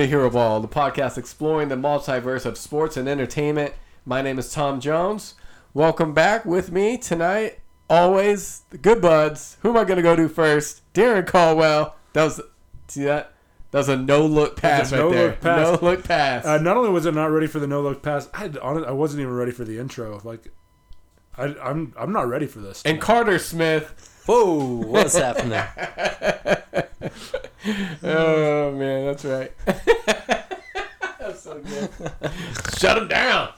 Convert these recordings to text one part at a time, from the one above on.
to Heroball, the podcast exploring the multiverse of sports and entertainment. My name is Tom Jones. Welcome back with me tonight. Always the good buds. Who am I going to go to first? Darren Caldwell. That was see that. That was a no look pass a right there. no-look pass. No look pass. Uh, not only was I not ready for the no look pass, I had, I wasn't even ready for the intro. Like, I, I'm I'm not ready for this. and Carter Smith. Whoa, what's happening there? Oh man, that's right. that's so good. Shut him down.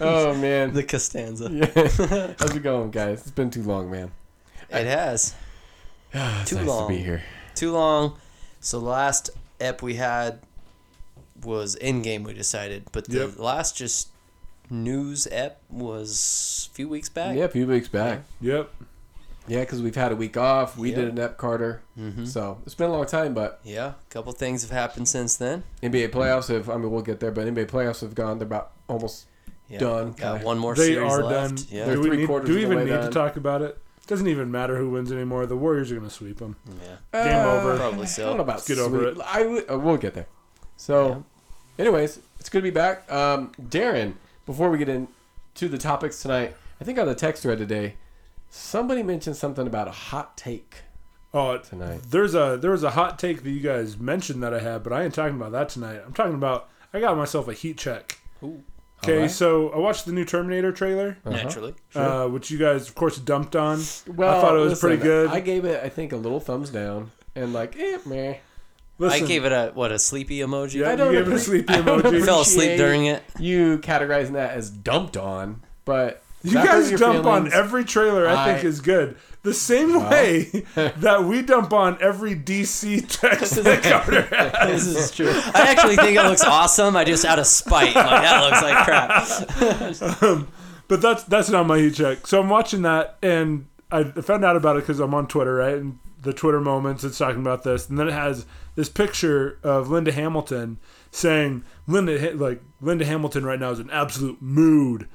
oh man. The Costanza. Yeah. How's it going, guys? It's been too long, man. It has. It's Too nice long. to be here. Too long. So the last ep we had was in game we decided, but the Yep. last just news ep was a few weeks back. Yeah, a few weeks back. Yep. Yeah, because we've had a week off. We Yep. did an Ep Carter. Mm-hmm. So it's been a long time, but Yeah, a couple things have happened since then. NBA playoffs have, I mean, we'll get there, but NBA playoffs have gone. They're about almost Yeah, Done, Got kinda. one more They series are left. done. Yeah. They're Do we, three need, quarters do we even need done. to talk about it? Doesn't even matter who wins anymore. The Warriors are going to sweep them. yeah. Game over. Probably I don't know about Let's get over it. I uh, we'll get there. So, anyways, it's good to be back. Um, Darren, before we get into the topics tonight, I think on the text thread today, somebody mentioned something about a hot take Oh, tonight. there's a there was a hot take that you guys mentioned that I had, but I ain't talking about that tonight. I'm talking about I got myself a heat check. Ooh. Okay, Alright. so I watched the new Terminator trailer, Naturally. uh, which you guys of course dumped on. Well, I thought it was listen, pretty good. I gave it, I think, a little thumbs down and like, eh, meh. Listen, I gave it a what a sleepy emoji. yeah, I don't gave it a appre- sleepy I don't emoji. Fell asleep during it. You categorizing that as dumped on, but You that guys dump on every trailer I, I- think is good. The same way that we dump on every DC text that Carter has. This is true. I actually think it looks awesome. I just out of spite, like that looks like crap. Um, but that's that's not my heat check. So I'm watching that, and I found out about it because I'm on Twitter, right? And the Twitter moments, it's talking about this, and then it has this picture of Linda Hamilton saying Linda like Linda Hamilton right now is an absolute mood.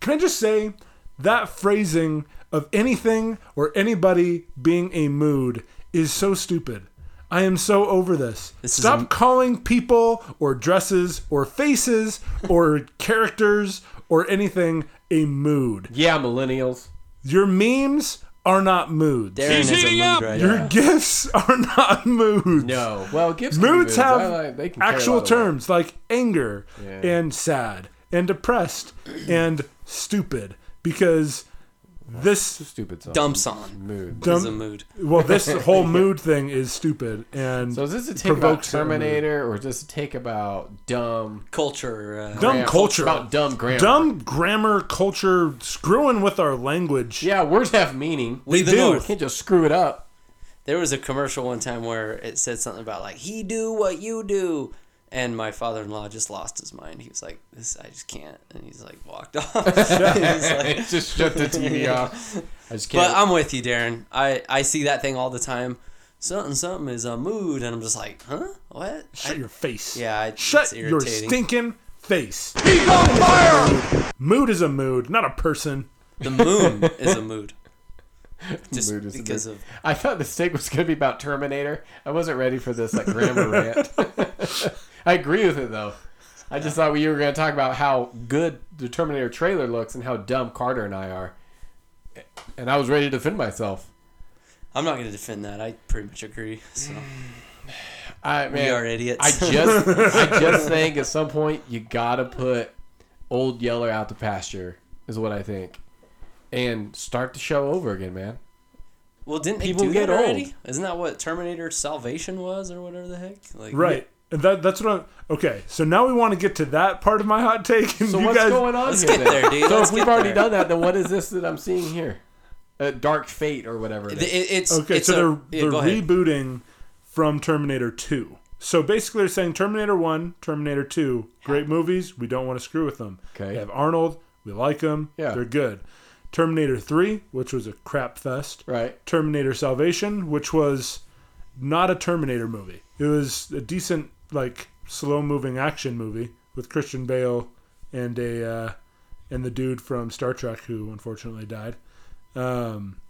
Can I just say that phrasing of anything or anybody being a mood is so stupid. I am so over this. This Stop a- calling people or dresses or faces or characters or anything a mood. yeah, millennials. Your memes are not moods. Darren is a mood right Your now. gifts are not moods. No, well, gifts be Moods have like- they can carry a actual lot of weight. terms like anger Yeah. and sad and depressed and stupid because this Stupid song. Dump song mood. Dumb- is a mood. well this whole mood thing is stupid and So is this a take about provokes a mood. Terminator or is this a take about dumb Culture. Uh, dumb grammar? culture About dumb grammar. dumb grammar culture screwing with our language Yeah, words have meaning. We the do. You North. can't just screw it up. There was a commercial one time where it said something about like he do what you do, and my father-in-law just lost his mind. He was like, "This, I just can't," and he's like walked off. He's like- just shut the TV off. I just can't. but I'm with you, Darren. I I see that thing all the time. Something something is a mood, and I'm just like, huh? What? shut I- your face yeah, I, shut it's your stinking face he's on fire mood is a mood not a person The moon is a mood. Just Mood is a because mood. of I thought the steak was going to be about Terminator. I wasn't ready for this like grammar rant. I agree with it though. I just thought we were going to talk about how good the Terminator trailer looks and how dumb Carter and I are. And I was ready to defend myself. I'm not going to defend that. I pretty much agree. So I man, we are idiots. I just I just think at some point you gotta put old Yeller out to pasture is what I think, and start the show over again, man. well, didn't people they do get that already? old. Isn't that what Terminator Salvation was, or whatever the heck? Like Right. And that that's what I'm okay. So now we want to get to that part of my hot take. And So you what's guys, going on Let's here? get then? there, dude. So Let's if we've get already there. done that, then what is this that I'm seeing here? Uh, Dark Fate or whatever. It It- is. Okay, it's so a, they're yeah, they're go ahead. rebooting from Terminator Two. So basically, they're saying Terminator One, Terminator Two, great movies. We don't want to screw with them. Okay. They have Arnold. We like them. Yeah. they're good. Terminator Three, which was a crap fest. Right. Terminator Salvation, which was not a Terminator movie. It was a decent, like slow moving action movie with Christian Bale and a uh, and the dude from Star Trek who unfortunately died. Um,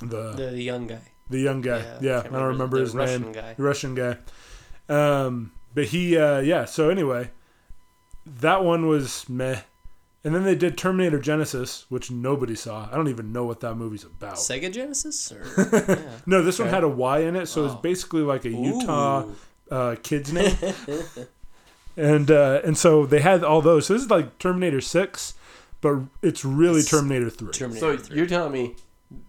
the The, the young guy. the young guy. Yeah, Yeah, I don't remember his Russian name. guy. The Russian guy. Um, but he, uh, yeah. So anyway, that one was meh. And then they did Terminator Genisys, which nobody saw. I don't even know what that movie's about. Sega Genesis? Or, yeah. No, this one had a Y in it, so it's Oh. basically like a Utah Ooh. Uh, kid's name. and uh, and so they had all those. So this is like Terminator Six, but it's really It's Terminator Three. Terminator So 3. you're telling me,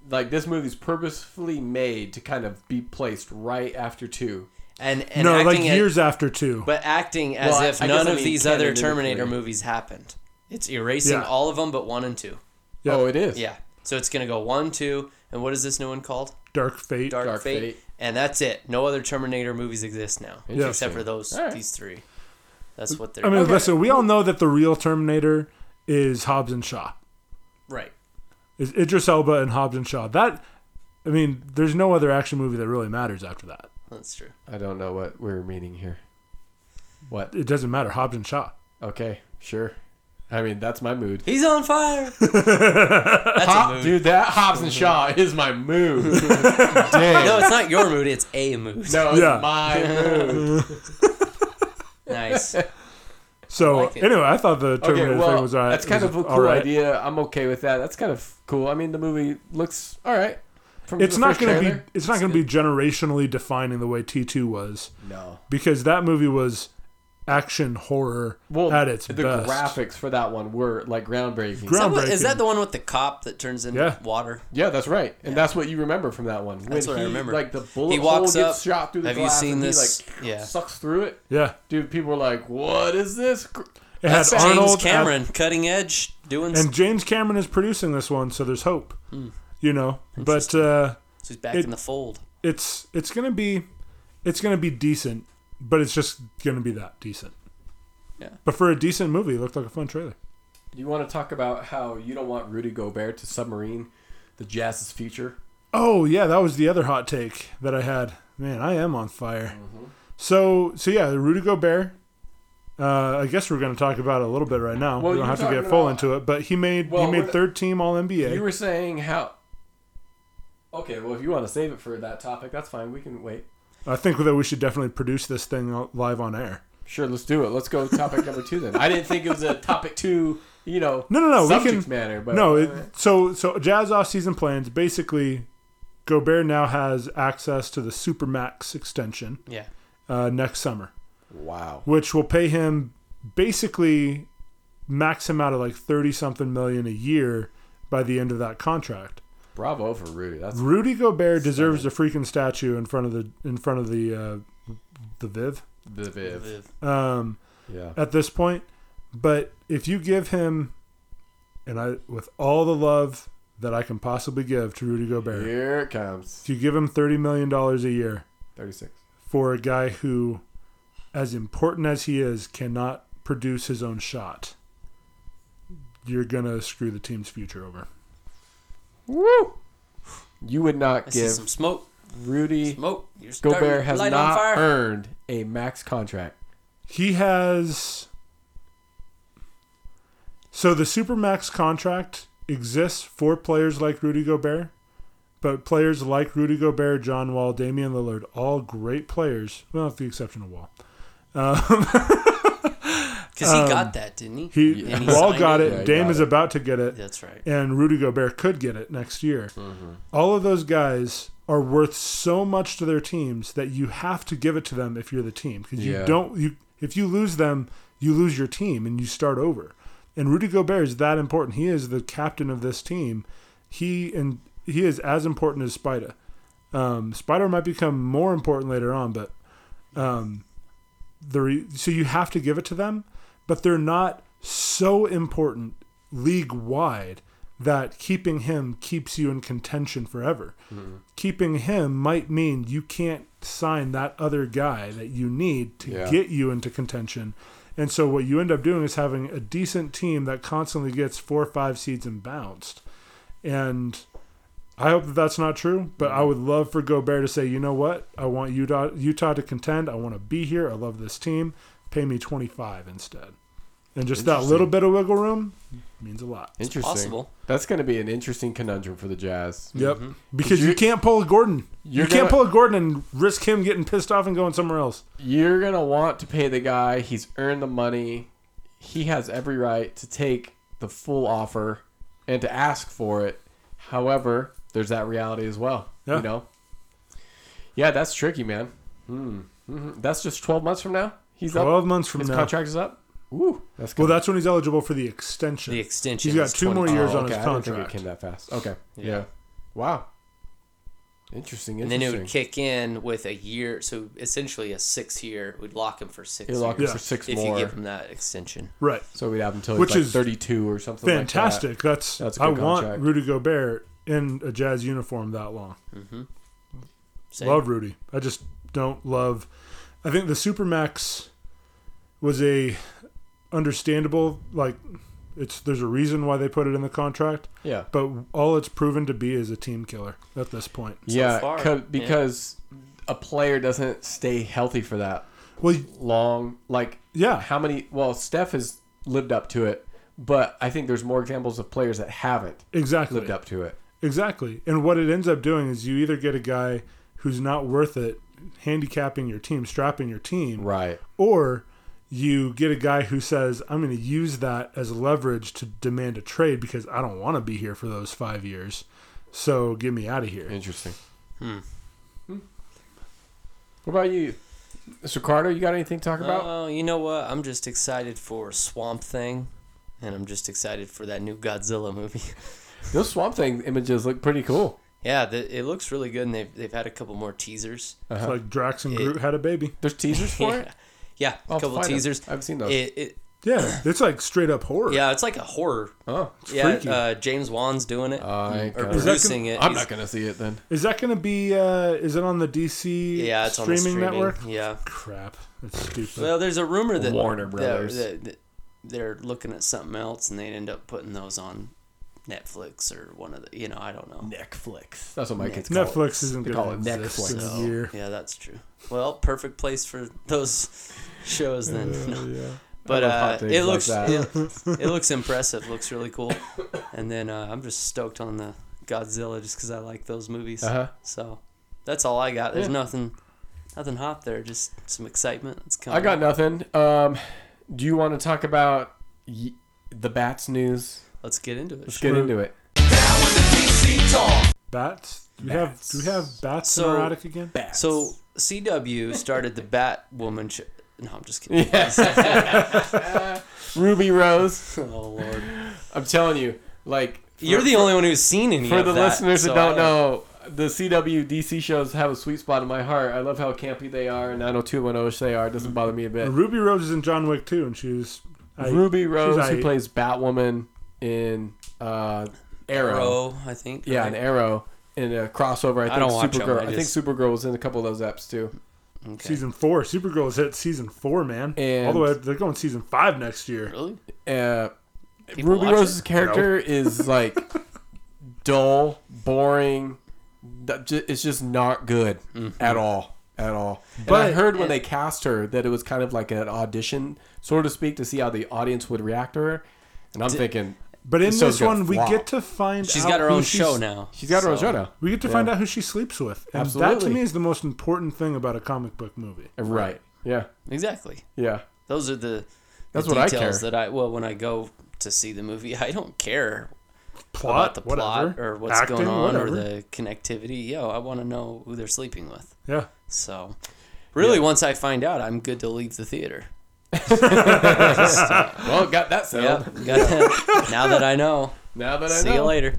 like this movie's purposefully made to kind of be placed right after two. and, and no, acting like at- years after two. But acting as Well, if I guess none I of mean these other Terminator movies happened. It's erasing Yeah. all of them but one and two. Yeah. Oh, it is. Yeah. So it's going to go one, two, and what is this new one called? Dark Fate. Dark, Dark Fate. Fate. And that's it. No other Terminator movies exist now. Yeah. Except for those, All right. these three. That's what they're. I mean, Okay. listen, we all know that the real Terminator is Hobbs and Shaw. right. Is Idris Elba and Hobbs and Shaw. That, I mean, there's no other action movie that really matters after that. That's true. I don't know what we're meaning here. What? It doesn't matter. Hobbs and Shaw. Okay, sure. I mean, that's my mood. He's on fire. that's a Hop, mood. dude, that Hobbs and Shaw is my mood. Dang. No, it's not your mood. It's a mood. No, it's Yeah. my mood. Nice. So like it. anyway, I thought the Terminator Okay, well, thing was alright. that's kind was of a cool right. idea. I'm okay with that. That's kind of cool. I mean, the movie looks all right. From It's the not first going to be. trailer. It's not going to be generationally defining the way T two was No. because that movie was action horror Well, at its best. the best. graphics for that one were like groundbreaking. Is that, what, is that the one with the cop that turns into Yeah. water? Yeah, that's right, and that's what you remember from that one. That's when what I remember. Like the bullet He walks hole up. gets shot through the Have you seen and this? He like Yeah. sucks through it. Yeah, Dude, people were like, "What is this?" Gr- it had That's Arnold James Cameron, cutting edge, doing. and James Cameron is producing this one, so there's hope. Hmm. You know, but uh, so he's back it- in the fold. it's it's gonna be it's gonna be decent, but it's just gonna be that decent. Yeah. But for a decent movie, it looked like a fun trailer. Do you want to talk about how you don't want Rudy Gobert to submarine the Jazz's future? Oh yeah, that was the other hot take that I had. Man, I am on fire. So so yeah, Rudy Gobert. Uh, I guess we're going to talk about it a little bit right now. Well, we don't have to get full into it, but he made Well, he made we're- third team All NBA. You were saying how. Okay, well, if you want to save it for that topic, that's fine. We can wait. I think that we should definitely produce this thing live on air. Sure, let's do it. Let's go to topic number two then. I didn't think it was a topic two, you know, No, no, no. We can matter, but no. It, so so Jazz off season plans. Basically, Gobert now has access to the Supermax extension Yeah. uh, next summer, wow. which will pay him basically max him out of like thirty something million a year by the end of that contract. Bravo for Rudy. That's Rudy Gobert deserves a freaking statue in front of the in front of the uh, the Viv. the Viv. Viv. Um, Yeah. at this point. But if you give him, and I, with all the love that I can possibly give to Rudy Gobert, Here it comes. if you give him thirty million dollars a year 36. for a guy who, as important as he is, cannot produce his own shot, you're gonna screw the team's future over. Woo! You would not I see give some smoke. Rudy Smoke. You're Gobert has light on not fire. earned a max contract. He has. So the Supermax contract exists for players like Rudy Gobert, but players like Rudy Gobert, John Wall, Damian Lillard, all great players, well, with the exception of Wall. Um, Because he got that, didn't he? Um, He And he Wall got it? it. Yeah, Dame got is it. about to get it, That's right. and Rudy Gobert could get it next year. Mm-hmm. All of those guys are worth so much to their teams that you have to give it to them if you're the team because Yeah. you don't you if you lose them you lose your team and you start over. And Rudy Gobert is that important. He is the captain of this team. He and he is as important as Spida. Um, Spida might become more important later on, but um, the re- so you have to give it to them, but they're not so important league wide that keeping him keeps you in contention forever. Mm-hmm. Keeping him might mean you can't sign that other guy that you need to Yeah. get you into contention. And so what you end up doing is having a decent team that constantly gets four or five seeds and bounced. And I hope that that's not true, but I mm-hmm. would love for Gobert to say, you know what? I want Utah, Utah to contend. I want to be here. I love this team. Pay me 25 instead. And just that little bit of wiggle room means a lot. Interesting. possible. That's going to be an interesting conundrum for the Jazz. Yep. Because you, You- can't pull a Gordon. You You're can't gonna- pull a Gordon and risk him getting pissed off and going somewhere else. You're going to want to pay the guy. He's earned the money. He has every right to take the full offer and to ask for it. However, there's that reality as well. Yeah. You know? Yeah, that's tricky, man. Hmm. Mhm. That's just 12 months from now? He's up? 12 months from His now. contract is up? Ooh, that's good. Well, that's when he's eligible for the extension. The extension. He's got is two more years Oh, on okay. his I didn't think it contract. came that fast. Okay. Yeah. Yeah. Wow. Interesting. And then it would kick in with a year, so essentially a six year. We'd lock him for six He'll lock him years Yeah. for six if more. you give him that extension. Right. so we'd have until Which he's like is 32 or something Fantastic. like that. That's, That's a I good want contract. Rudy Gobert in a Jazz uniform that long. Mm-hmm. Same. Love Rudy. I just don't love. I think the Supermax was a understandable like it's there's a reason why they put it in the contract, Yeah. but all it's proven to be is a team killer at this point. yeah, far, 'cause- yeah. because a player doesn't stay healthy for that Well, long. Like, yeah, how many? Well, Steph has lived up to it, but I think there's more examples of players that haven't exactly. lived up to it. Exactly. And what it ends up doing is you either get a guy who's not worth it handicapping your team, strapping your team, Right. or you get a guy who says, I'm going to use that as leverage to demand a trade because I don't want to be here for those five years. So get me out of here. Interesting. Hmm. Hmm. What about you, Mr. Carter? You got anything to talk about? Oh, you know what? I'm just excited for Swamp Thing, and I'm just excited for that new Godzilla movie. Those Swamp Thing images look pretty cool. yeah, the, it looks really good, and they've they've had a couple more teasers. It's like Drax and It- Groot had a baby. There's teasers for it. Yeah, I'll a couple find 'em. teasers. I haven't seen those. It, it, Yeah, it's like straight up horror. yeah, it's like a horror. oh, yeah, freaky. uh, James Wan's doing it I ain't or gonna- Is that producing it. I'm He's- not gonna see it then. Is that going to be, uh, is it on the DC Yeah, it's on the streaming, streaming network? Yeah. Crap. That's stupid. Well, there's a rumor that Warner Brothers. that- that they're looking at something else, and they'd end up putting those on Netflix or one of the. You know, I don't know. Netflix. That's what my kids call. Netflix isn't They going call it exist in Netflix. a year. Yeah, that's true. Well, perfect place for those shows then. No. yeah. But I love uh, takes it like looks that. it, it looks impressive. Looks really cool. And then uh, I'm just stoked on the Godzilla just because I like those movies. Uh-huh. So that's all I got. There's Yeah. nothing nothing hot there. Just some excitement. It's coming. I got nothing. Um, do you want to talk about y- the bats news? Let's get into it. Let's Sure. get into it. Bats? Do we have do we have bats in So- our attic again? Bats. So CW started the Batwoman. Sh- no, I'm just kidding. Ruby Rose. oh Lord, I'm telling you, like for- you're the only one who's seen any for of the that, listeners so that don't I know. The CW DC shows have a sweet spot in my heart. I love how campy they are and 90210ish they are. It doesn't mm-hmm. bother me a bit. Ruby Rose is in John Wick too, and she's I, Ruby Rose, who aight. plays Batwoman in uh, Arrow. Arrow, I think. Yeah, right? an Arrow in a crossover. I think don't watch 'em, Supergirl. I I, think Supergirl was in a couple of those eps too. Okay. season four. Supergirl is hit season four, man. And- All the way they're going season five next year. Really? Uh, Ruby Rose's it? character is like dull, boring. It's just not good at all, at all. and I heard when they cast her that it was kind of like an audition, so to speak, to see how the audience would react to her. And I'm thinking But in This show's this gonna one, we flop. get to find She's out got her who own she's- show now. she's got her own so- show now. We get to Yeah. find out who she sleeps with, and that to Absolutely. me is the most important thing about a comic book movie. Right? Yeah, Exactly. yeah. Those are the, That's the what I details care. that I well when I go to see the movie, I don't care Plot, about the whatever. plot or what's Acting, going on whatever. or the connectivity. Yo, I want to know who they're sleeping with. yeah. So, really, once I find out, I'm good to leave the theater. Well, got that settled. Yep. got that. now that I know. Now that I See know. See you later.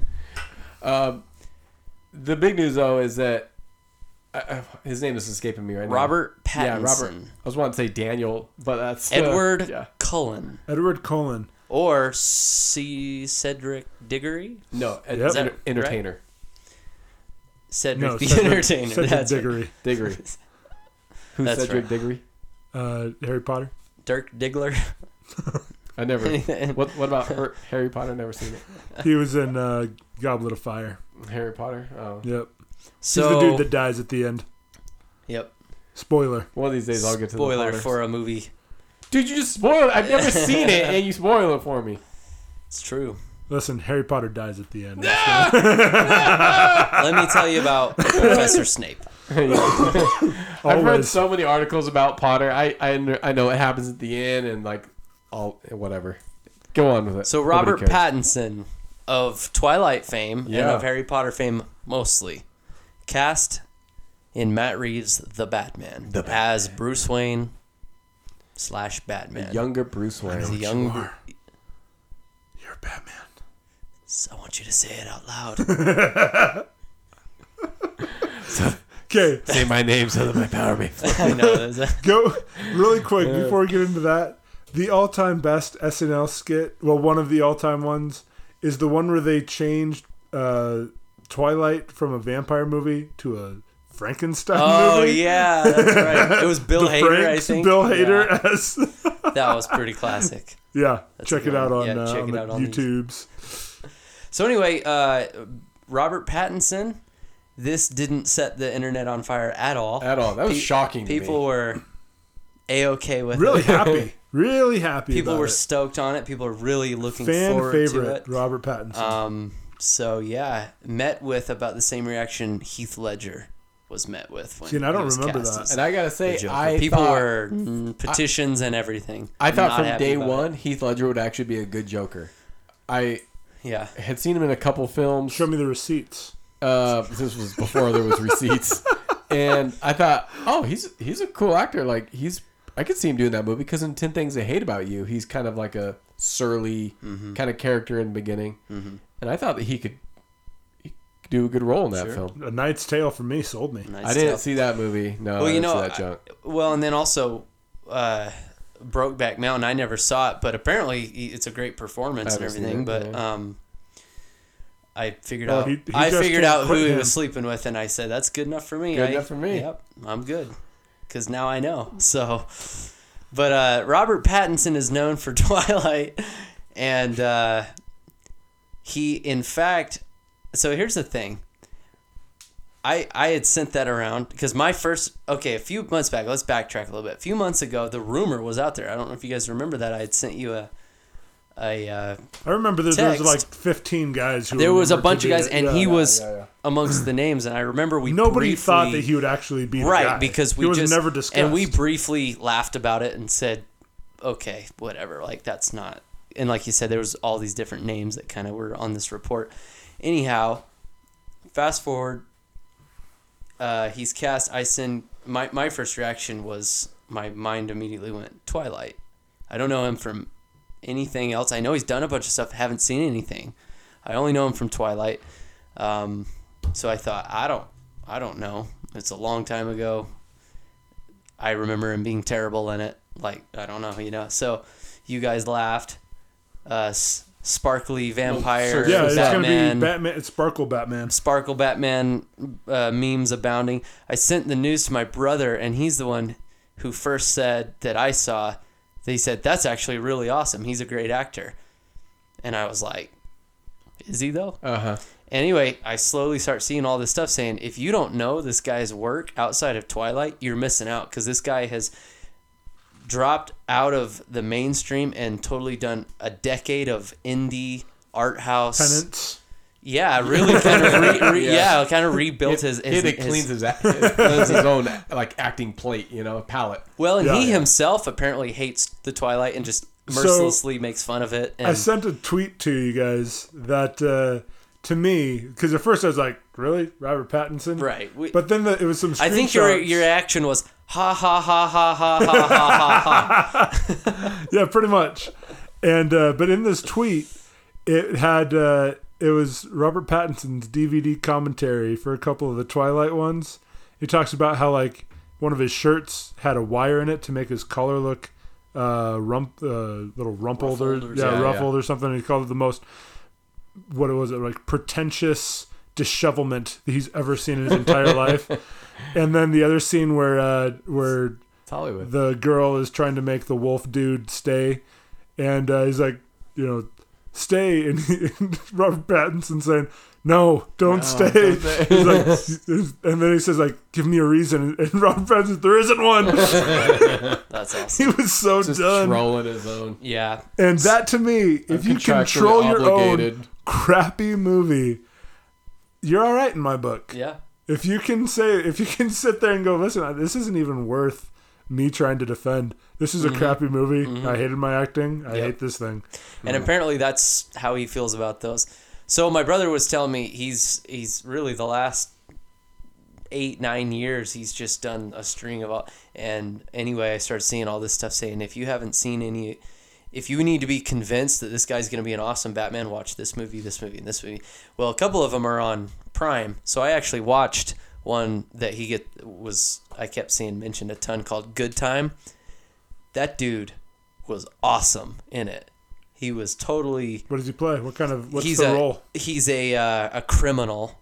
Um, the big news though is that uh, uh, his name is escaping me right now. Robert Pattinson. Yeah, Robert. I was wanting to say Daniel, but that's uh, Edward yeah. Cullen Edward Cullen. or C. Cedric Diggory. No, Ed, Yep. enter- entertainer. Cedric No, the Cedric- Entertainer. Cedric That's right. Diggory. Diggory. Who's That's Cedric right. Diggory? Uh, Harry Potter. Dirk Diggler. I never. what What about Her- Harry Potter? Never seen it. He was in uh, Goblet of Fire. Harry Potter. Oh, Yep. So He's the dude that dies at the end. yep. Spoiler. one of these days I'll get to the Spoiler for a movie. Dude, you just spoiled. it. I've never seen it, and you spoil it for me. It's true. Listen, Harry Potter dies at the end. Let me tell you about Professor Snape. I've read so many articles about Potter. I I, I know it happens at the end, and like all whatever. Go on with it. So Robert. Pattinson of Twilight fame and of Harry Potter fame mostly cast in Matt Reeves' The Batman, as Bruce Wayne slash Batman. The younger Bruce Wayne. the young. you are. You're Batman. I want you to say it out loud. Okay, Say my name so that my power may flow. I know. there's a- go really quick before we get into that. The all-time best SNL skit, well, one of the all-time ones, is the one where they changed uh, Twilight from a vampire movie to a Frankenstein movie. oh movie. yeah, that's right. It was Bill the Hader, I Franks, think. Bill Yeah, Hader as that was pretty classic. yeah. That's check it good out one. on, Yeah, uh, check on it the out on these. YouTubes. So anyway, uh, Robert Pattinson. This didn't set the internet on fire at all. At all. That was Pe- shocking. to People me. were a okay with it. Really it. happy, really happy. People about were it. stoked on it. People are really looking fan forward favorite to it. Robert Pattinson. Um, so yeah, met with about the same reaction Heath Ledger was met with when See, and I he don't was remember that. And I gotta say. I people thought, were mm, petitions and everything. I thought from day one it. Heath Ledger would actually be a good Joker. I Yeah, had seen him in a couple films. Show me the receipts. Uh, this was before there was receipts, and I thought, oh, he's he's a cool actor. Like he's, I could see him doing that movie because in Ten Things I Hate About You, he's kind of like a surly Mm-hmm. kind of character in the beginning, and I thought that he could, he could do a good role in that Sure. film. A Knight's Tale for me sold me. nice I didn't stuff. see that movie. No, Well, I you didn't know, see that junk. I- well, and then also, uh, Brokeback Mountain. I never saw it, but apparently it's a great performance and everything. it, But yeah. um, I figured Well, out. he- he I figured out who quit he was sleeping with, and I said that's good enough for me. Good I- enough for me. Yep, I'm good. Because now I know. So, but uh, Robert Pattinson is known for Twilight, and uh, he, in fact, so here's the thing. I, I had sent that around because my first okay a few months back let's backtrack a little bit a few months ago the rumor was out there I don't know if you guys remember that I had sent you a a uh, I remember there, there was like 15 guys who there was a bunch of guys it. and Yeah. he was yeah, yeah. amongst the names and I remember we Nobody briefly, thought that he would actually be right guy. because we was just never discussed. and we briefly laughed about it and said okay whatever like that's not and like you said there was all these different names that kind of were on this report anyhow fast forward uh, he's cast i send my, my first reaction was my mind immediately went twilight i don't know him from anything else i know he's done a bunch of stuff haven't seen anything i only know him from twilight um, so i thought i don't i don't know it's a long time ago I remember him being terrible in it. Like I don't know, you know. So you guys laughed. Uh, s- sparkly vampire, yeah, it's Batman, gonna be Batman. Sparkle Batman. sparkle Batman uh, memes abounding. I sent the news to my brother, and he's the one who first said that I saw. He said that's actually really awesome. He's a great actor, and I was like, "Is he though?" Uh huh. Anyway, I slowly start seeing all this stuff saying if you don't know this guy's work outside of Twilight, you're missing out because this guy has dropped out of the mainstream and totally done a decade of indie art house. Penance. Yeah, really kind of re, re, Yeah. yeah. kind of rebuilt his, It, his, it his- cleans his, act- it cleans his own like acting plate, you know, palette. well, and Yeah, he yeah. himself apparently hates the Twilight and just So, mercilessly makes fun of it. And I sent a tweet to you guys that uh, to me because at first I was like, really, Robert Pattinson, right, we, But then the, it was some. I think your your reaction was ha ha ha ha ha ha ha ha ha. yeah, pretty much. And uh, but in this tweet, it had uh, it was Robert Pattinson's DVD commentary for a couple of the Twilight ones. He talks about how like one of his shirts had a wire in it to make his collar look uh, rump, uh, little rumpled or Ruffled or yeah, something. ruffled or something. He called it the most what it was it like pretentious dishevelment that he's ever seen in his entire life. and then the other scene where uh, where It's Hollywood. the girl is trying to make the wolf dude stay, and uh, he's like, you know, stay, and, he, and Robert Pattinson saying, "No, don't stay." don't stay. He's like, and then he says like, "Give me a reason," and Robert Pattinson, there isn't one. That's awesome. he was so Just done. trolling his own. Yeah. And that to me, if you control your own crappy movie, you're all right in my book. Yeah. If you can say, if you can sit there and go, listen, this isn't even worth me trying to defend. This is a mm-hmm. crappy movie. Mm-hmm. I hated my acting. I Yep. hate this thing. And apparently that's how he feels about those. So my brother was telling me he's he's really the last eight nine years he's just done a string of all. And anyway, I started seeing all this stuff saying if you haven't seen any, if you need to be convinced that this guy's going to be an awesome Batman, watch this movie, this movie, and this movie. Well, a couple of them are on Prime, so I actually watched one that he get was I kept seeing mentioned a ton called Good Time. That dude was awesome in it. He was totally What does he play? What kind of, what's he's the a role? he's a uh, a criminal,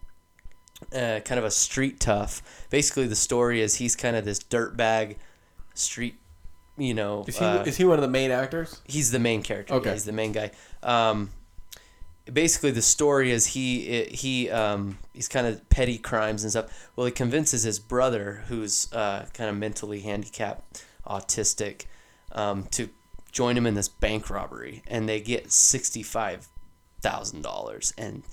uh, kind of a street tough. Basically, the story is he's kind of this dirtbag, street, you know. Is he, uh, is he one of the main actors? he's the main character. Okay. Okay, he's the main guy. Um, basically, the story is he he um, he's kind of petty crimes and stuff. Well, he convinces his brother, who's uh, kind of mentally handicapped, autistic, um, to join him in this bank robbery, and they get sixty five thousand dollars. And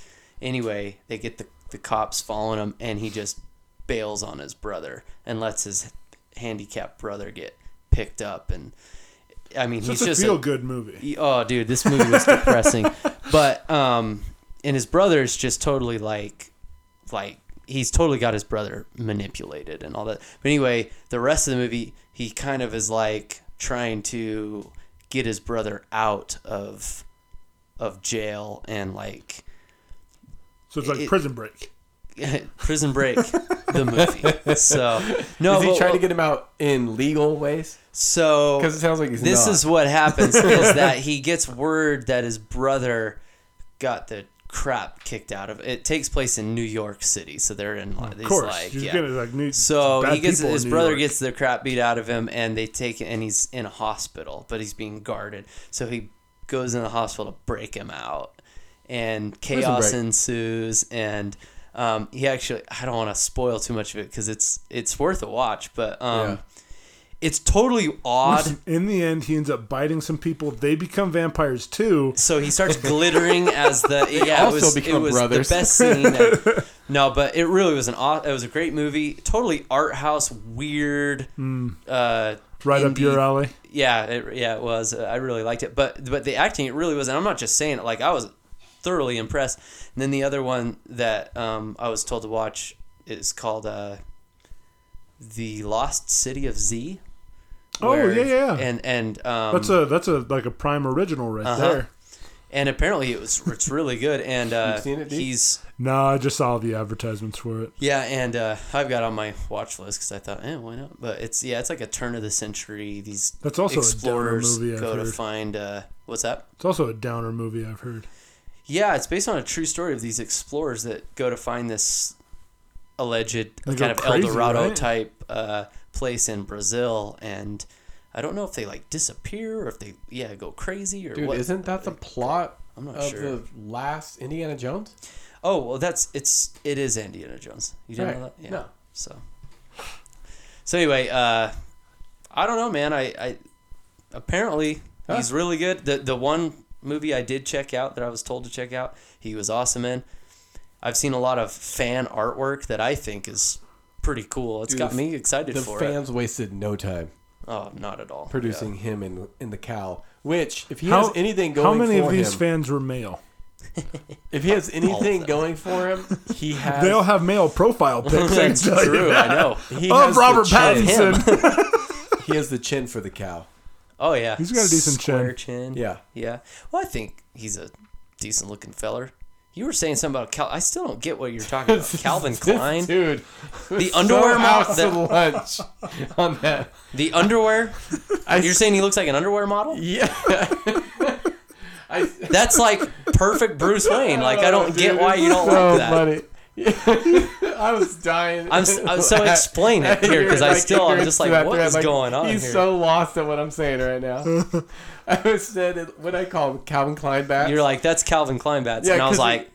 anyway, they get the the cops following him, and he just bails on his brother and lets his handicapped brother get picked up and. I mean, So he's just feel a, good movie. Oh, dude, this movie was depressing. but um, and his brother's just totally like, like he's totally got his brother manipulated and all that. But anyway, the rest of the movie, he kind of is like trying to get his brother out of of jail and like So it's like it- Prison Break. Prison Break, the movie. So no, is he but- trying to get him out in legal ways? so Because it sounds like he's this not. is what happens is that he gets word that his brother got the crap kicked out of it. It takes place in New York City, so they're in like, Of these, course. like He's yeah. gonna, like, need So he gets his brother York. gets the crap beat out of him, and they take and he's in a hospital, but he's being guarded. So he goes in the hospital to break him out, and chaos ensues. And um, he actually, I don't want to spoil too much of it because it's it's worth a watch, but um, Yeah. it's totally odd. Listen, in the end, he ends up biting some people. They become vampires too. So he starts glittering as the yeah. also it was, become it was brothers. the best scene. and- no, but it really was an aw- it was a great movie. Totally art house, weird. Uh, Right up your alley. Yeah, it, yeah, it was. Uh, I really liked it, but but the acting it really was. And I'm not just saying it. Like I was thoroughly impressed. And then the other one that um, I was told to watch is called uh, the Lost City of Z. Oh, yeah, yeah, yeah. And and um, That's a that's a like a prime original right Uh-huh. there. and apparently it was it's really good and uh, seen it, he's No, I just saw the advertisements for it. yeah and uh, I've got on my watch list because I thought eh why not but it's yeah it's like a turn of the century these That's also a downer explorers movie, I've go to find uh, what's that It's also a downer movie I've heard. Yeah it's based on a true story of these explorers that go to find this alleged They kind of crazy, El Dorado right? type uh, place in Brazil and I don't know if they like disappear or if they yeah go crazy or Dude, what isn't that the plot I'm not of sure. the last Indiana Jones? Oh well, that's it's it is Indiana Jones. You didn't know that? Yeah. No. So. So anyway, uh, I don't know, man. I, I apparently Huh. he's really good. The the one movie I did check out that I was told to check out, he was awesome in. I've seen a lot of fan artwork that I think is pretty cool. It's Dude, got me excited The for fans wasted no time. Oh, not at all. producing him in in the cowl. Which, if he How- has anything going How many for of these him, fans were male? if he has anything going for him, he has. They all have male profile pics. I That's true. I know. he Of has Robert. Pattinson. He has the chin for the cowl. Oh yeah, He's got a decent chin. Square chin. Yeah. yeah. Well, I think he's a decent looking feller. You were saying something about Cal. I still don't get what you're talking about. Calvin Klein. dude. The underwear so model. The, lunch on that. the underwear. I, You're saying he looks like an underwear model? yeah. I, That's like perfect Bruce Wayne. Like I don't Oh, get why you don't so like that. Funny. I was dying. I'm I'm- so explain it here, 'cause I still- I'm just like, what is going on He's here? so lost at what I'm saying right now. I was said it- what I call him, Calvin Klein bats. You're like, that's Calvin Klein bats. Yeah, and I was like,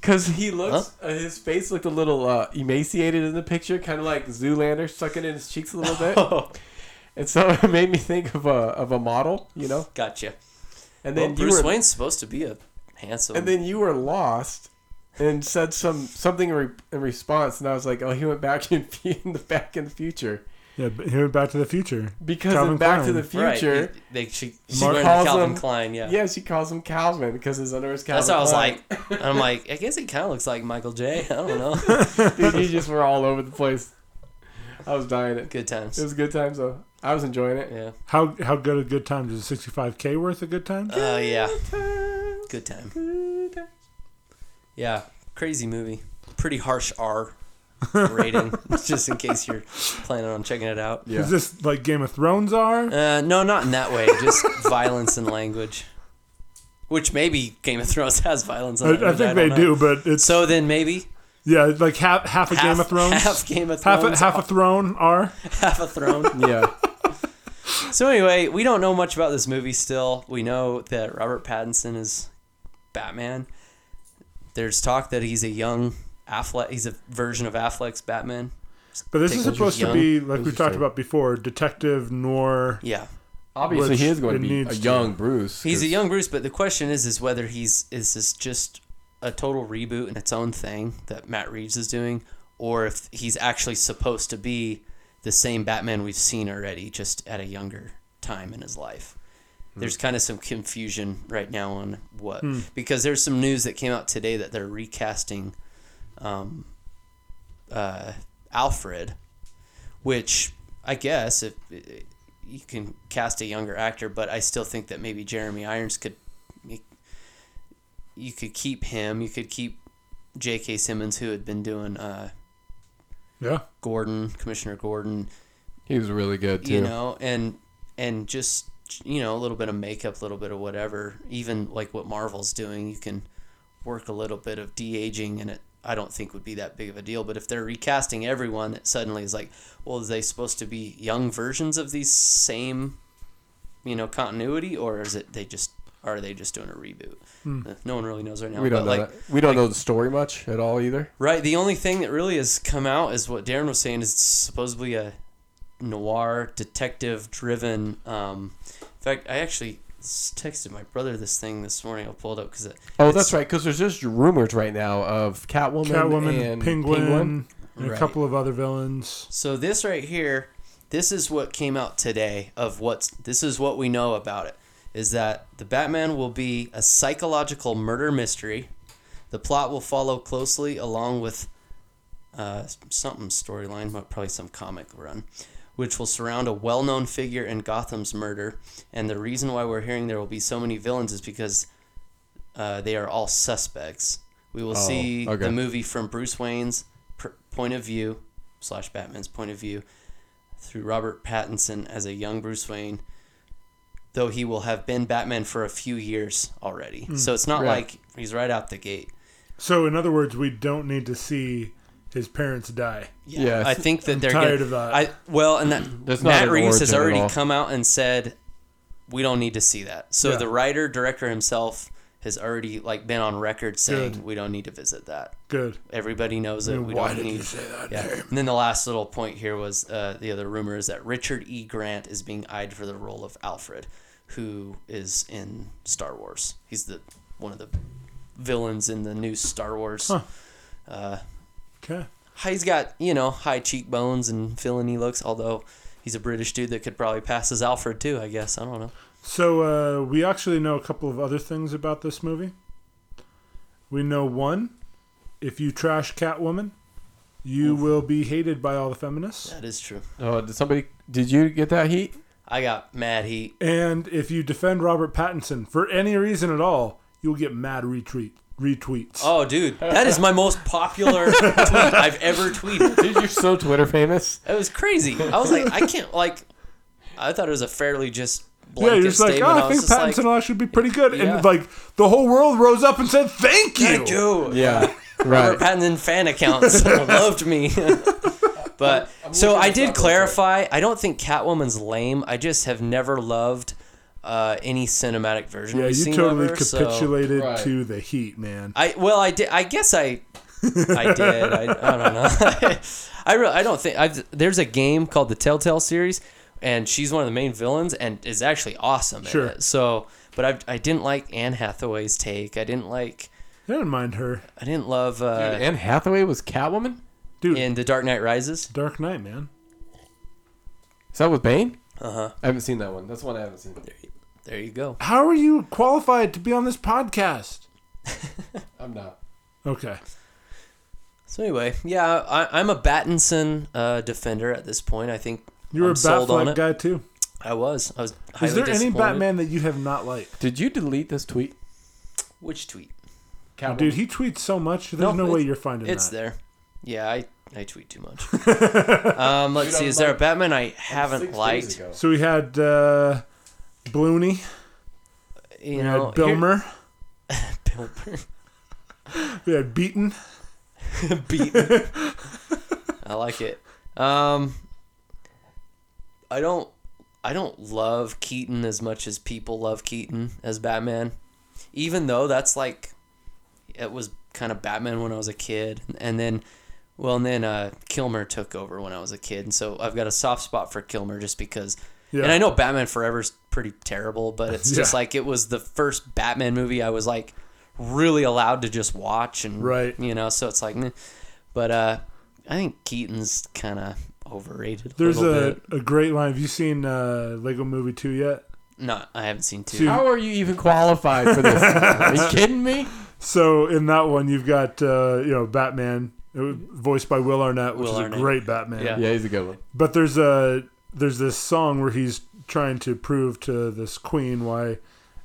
Because he looks, uh, his face looked a little uh, emaciated in the picture, kind of like Zoolander sucking in his cheeks a little bit. oh, and so it made me think of a of a model, you know. gotcha. And Well, then Bruce you were, Wayne's supposed to be a handsome. and then you were lost, and said some something in, re- in response, and I was like, oh, he went back in, in the back in the future Yeah, but went Back to the Future. because Calvin in Back to the Future. Right. They, she, she Mark learned calls Calvin him- Klein, yeah. Yeah, she calls him Calvin because his under is Calvin. That's what I was like. I'm like, I guess he kind of looks like Michael J. I don't know. Dude, you just were all over the place. I was dying. It. Good times. It was a good time, so I was enjoying it. Yeah. How how good a good time is 65k worth a good time? Uh, yeah. good time. Good time. Yeah. Crazy movie. Pretty harsh R rating, just in case you're planning on checking it out. Yeah. Is this like Game of Thrones R? Uh, no, not in that way. Just violence and language. Which maybe Game of Thrones has violence and I, language. I think don't they know. do, but it's So then maybe yeah, like half half a half, Game of Thrones, half Game of half Thrones, a, half a throne R. half a throne. Yeah. So anyway, we don't know much about this movie still. We know that Robert Pattinson is Batman. There's talk that he's a young Affleck. He's a version of Affleck's Batman. But this Think is supposed to young. be like we talked about before, detective noir. Yeah, Obviously, Which he is going to be a needs to. young Bruce. he's a young Bruce. But the question is, is whether he's is this just a total reboot and its own thing that Matt Reeves is doing, or if he's actually supposed to be the same Batman we've seen already, just at a younger time in his life. There's kind of some confusion right now on what because there's some news that came out today that they're recasting um, uh, Alfred, which I guess if you can cast a younger actor, but I still think that maybe Jeremy Irons could you could keep him. You could keep J.K. Simmons, who had been doing uh, Yeah, Gordon, Commissioner Gordon, He was really good too. you know, and and just you know a little bit of makeup, a little bit of whatever. Even like what Marvel's doing, you can work a little bit of de aging, and it I don't think would be that big of a deal. But if they're recasting everyone, it suddenly is like, well, is they supposed to be young versions of these same, you know, continuity, or is it they just are they just doing a reboot? Uh, No one really knows right now. we don't but know like, that. We don't know the story much at all either. Right. The only thing that really has come out is what Darren was saying is supposedly a noir detective driven. Um, in fact, I actually texted my brother this thing this morning. I'll pull it up because Oh, that's right. Because there's just rumors right now of Catwoman, Catwoman, and Penguin, Penguin. and a Right. couple of other villains. So this right here, this is what came out today of what's this is what we know about it is that the Batman will be a psychological murder mystery. The plot will follow closely along with uh, something storyline, but probably some comic run, which will surround a well-known figure in Gotham's murder. And the reason why we're hearing there will be so many villains is because uh, they are all suspects. We will Oh, see okay. the movie from Bruce Wayne's pr- point of view slash Batman's point of view through Robert Pattinson as a young Bruce Wayne, though he will have been Batman for a few years already. So it's not Right. like he's right out the gate. So in other words, we don't need to see his parents die. Yeah, I think that they're tired gonna, of that. I well, and that That's Matt Reeves has already come out and said we don't need to see that. So Yeah. the writer director himself has already like been on record saying Good. we don't need to visit that. Good. Everybody knows it. We why don't did need. you say that yeah. name? And then the last little point here was uh, the other rumor is that Richard E. Grant is being eyed for the role of Alfred, who is in Star Wars. He's the one of the villains in the new Star Wars. Huh. Uh, Okay. he's got you know high cheekbones and villainy looks. Although he's a British dude that could probably pass as Alfred too. I guess I don't know. So uh, we actually know a couple of other things about this movie. We know one, if you trash Catwoman, you will be hated by all the feminists. That is true. Oh, did somebody? Did you get that heat? I got mad heat. And if you defend Robert Pattinson for any reason at all, you'll get mad retweet retweets. Oh, dude, that is my most popular tweet I've ever tweeted. Dude, you're so Twitter famous. It was crazy. I was like, I can't like. I thought it was a fairly just yeah, you're just like, statement. oh, I was think just like, Pattinson will actually be pretty good. Yeah. And like the whole world rose up and said, thank you. Thank you. Yeah. Right. Robert Pattinson fan accounts loved me. but so looking I this did up real clarify. I don't think Catwoman's lame. I just have never loved uh, any cinematic version. Yeah, we've you seen totally of her, so- capitulated Right. to the heat, man. I well, I did. I guess I, I did. I, I don't know. I really, I don't think I've. There's a game called the Telltale series, and she's one of the main villains, and is actually awesome. in Sure. it. So, but I, I didn't like Anne Hathaway's take. I didn't like. I didn't mind her, I didn't love uh, Anne Hathaway was Catwoman. dude. in The Dark Knight Rises. Dark Knight, man. Is that with Bane? Uh huh. I haven't seen that one. That's one I haven't seen. There you go. How are you qualified to be on this podcast? I'm not. Okay. So anyway, yeah, I, I'm a Battinson uh, defender at this point. I think You're I'm a sold on Batfleck it. guy too. I was. I was. Is there any. Batman that you have not liked? Did you delete this tweet? Which tweet? Catwoman. Dude, he tweets so much. There's no, No, way you're finding It's that. there. Yeah, I, I tweet too much. um, let's Dude, see. I'm Is there a Batman I haven't liked? So we had uh, Blooney, You we know, had Bilmer, here- Bilmer. we had Beaton. beaten. I like it. Um, I don't. I don't love Keaton as much as people love Keaton as Batman, even though that's like, it was kind of Batman when I was a kid, and then, well, and then uh, Kilmer took over when I was a kid, and so I've got a soft spot for Kilmer just because. Yeah. And I know Batman Forever's pretty terrible, but it's just Yeah. like it was the first Batman movie I was like really allowed to just watch and Right. you know, so it's like, meh. but uh, I think Keaton's kind of overrated. A There's little a, bit. a great line. Have you seen uh, Lego Movie 2 yet? no, I haven't seen two. How are you even qualified for this? are you kidding me? So in that one, you've got uh, you know Batman, uh, voiced by Will Arnett, which Will is Arnett. a great Batman. Yeah. Yeah, he's a good one. But there's a there's this song where he's trying to prove to this queen why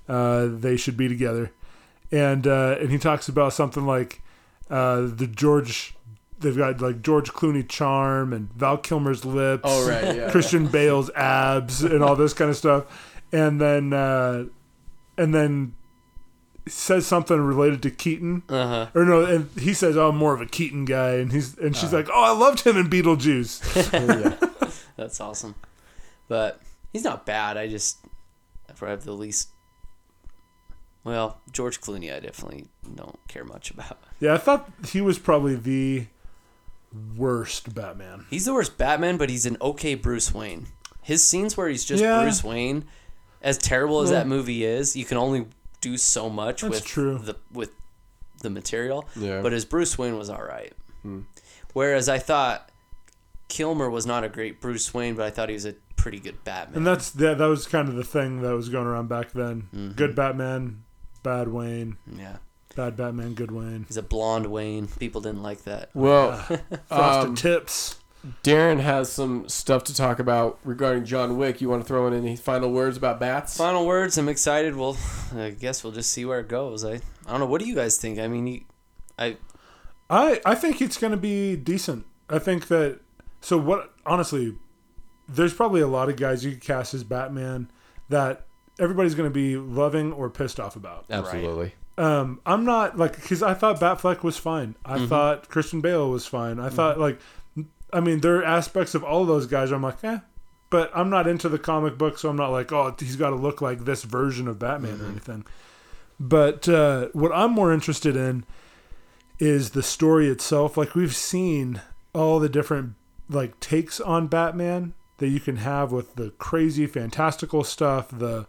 uh, they should be together, and uh, and he talks about something like uh, the George. They've got like George Clooney charm and Val Kilmer's lips. Oh right, yeah. Christian Bale's abs and all this kind of stuff, and then uh, and then says something related to Keaton, Uh huh. or no, and he says, "Oh, I'm more of a Keaton guy," and he's and she's like, "Oh, I loved him in Beetlejuice." yeah. That's awesome. But he's not bad. I just I probably have the least. Well, George Clooney, I definitely don't care much about. yeah, I thought he was probably the worst Batman. He's the worst Batman, but he's an okay Bruce Wayne. His scenes where he's just Yeah. Bruce Wayne, as terrible as Yeah. that movie is, you can only do so much with true. the with the material. Yeah. But as Bruce Wayne was all right. Hmm. Whereas I thought Kilmer was not a great Bruce Wayne, but I thought he was a pretty good Batman. And that's that. That was kind of the thing that was going around back then. Mm-hmm. Good Batman, bad Wayne. yeah, Bad Batman, good Wayne. he's a blonde Wayne. People didn't like that. Well, Frosted um, tips. Darren has some stuff to talk about regarding John Wick. You want to throw in any final words about bats? Final words. I'm excited. Well, I guess we'll just see where it goes. I I don't know. What do you guys think? I mean, you, I I I think it's going to be decent. I think that. So what? Honestly, there's probably a lot of guys you could cast as Batman that everybody's going to be loving or pissed off about. Absolutely. Um, I'm not like because I thought Batfleck was fine. I Mm-hmm. thought Christian Bale was fine. I thought like, I mean, there are aspects of all of those guys. I'm like, eh, but I'm not into the comic book, so I'm not like, oh, he's got to look like this version of Batman Mm-hmm. or anything. But uh, what I'm more interested in is the story itself. Like we've seen all the different like takes on Batman that you can have with the crazy, fantastical stuff, the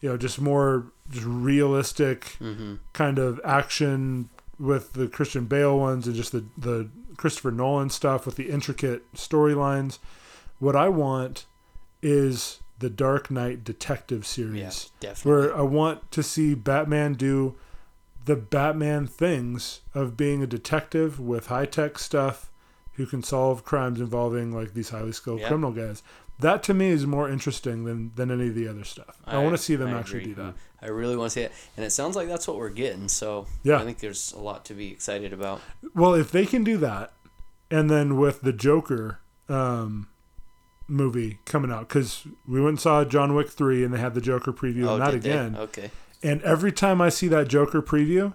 you know just more just realistic mm-hmm. kind of action with the Christian Bale ones and just the the Christopher Nolan stuff with the intricate storylines. What I want is the Dark Knight detective series yeah, definitely. where I want to see Batman do the Batman things of being a detective with high tech stuff who can solve crimes involving like these highly skilled Yeah. criminal guys. That to me is more interesting than, than any of the other stuff. I, want to see them I actually agree. do that. I really want to see it, and it sounds like that's what we're getting. So Yeah. I think there's a lot to be excited about. Well, if they can do that, and then with the Joker um, movie coming out, because we went and saw John Wick 3 and they had the Joker preview oh, and that did they? again. Okay. And every time I see that Joker preview,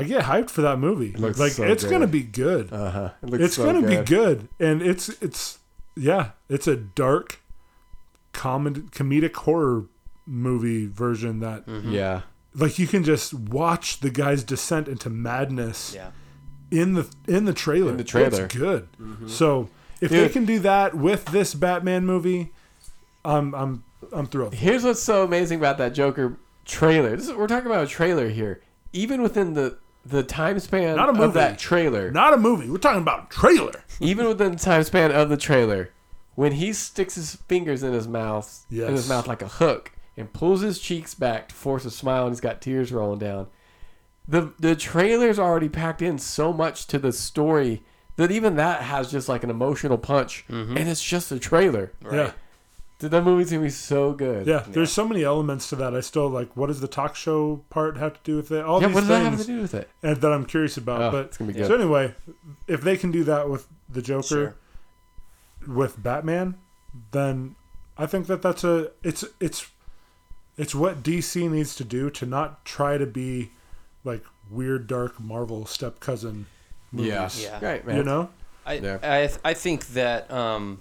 I get hyped for that movie. looks like so it's good. gonna be good. Uh huh. It looks it's so gonna good. be good, and it's it's yeah, it's a dark, comedy comedic horror movie version that Yeah. like you can just watch the guy's descent into madness Yeah. in the in the trailer. In the trailer. it's good. So if they can do that with this Batman movie, I'm I'm I'm thrilled. Here's what's so amazing about that Joker trailer. This is, we're talking about a trailer here. Even within the the time span Not a of movie. that trailer, Not a movie. We're talking about a trailer. even within the time span of the trailer, when he sticks his fingers in his mouth, in his mouth like a hook, and pulls his cheeks back to force a smile, and he's got tears rolling down. The the trailer's already packed in so much to the story that even that has just like an emotional punch, mm-hmm. and it's just a trailer. Yeah. Dude, that movie's gonna be so good. Yeah, there's so many elements to that. I still like. What does the talk show part have to do with it? All Yeah, these what does that things have to do with it? and that I'm curious about. Oh, but it's gonna be good. so anyway, if they can do that with the Joker, Sure. with Batman, then I think that that's a it's it's it's what DC needs to do to not try to be like weird dark Marvel step cousin movies. Yeah. Right, man. You know? I Yeah. I, I think that um,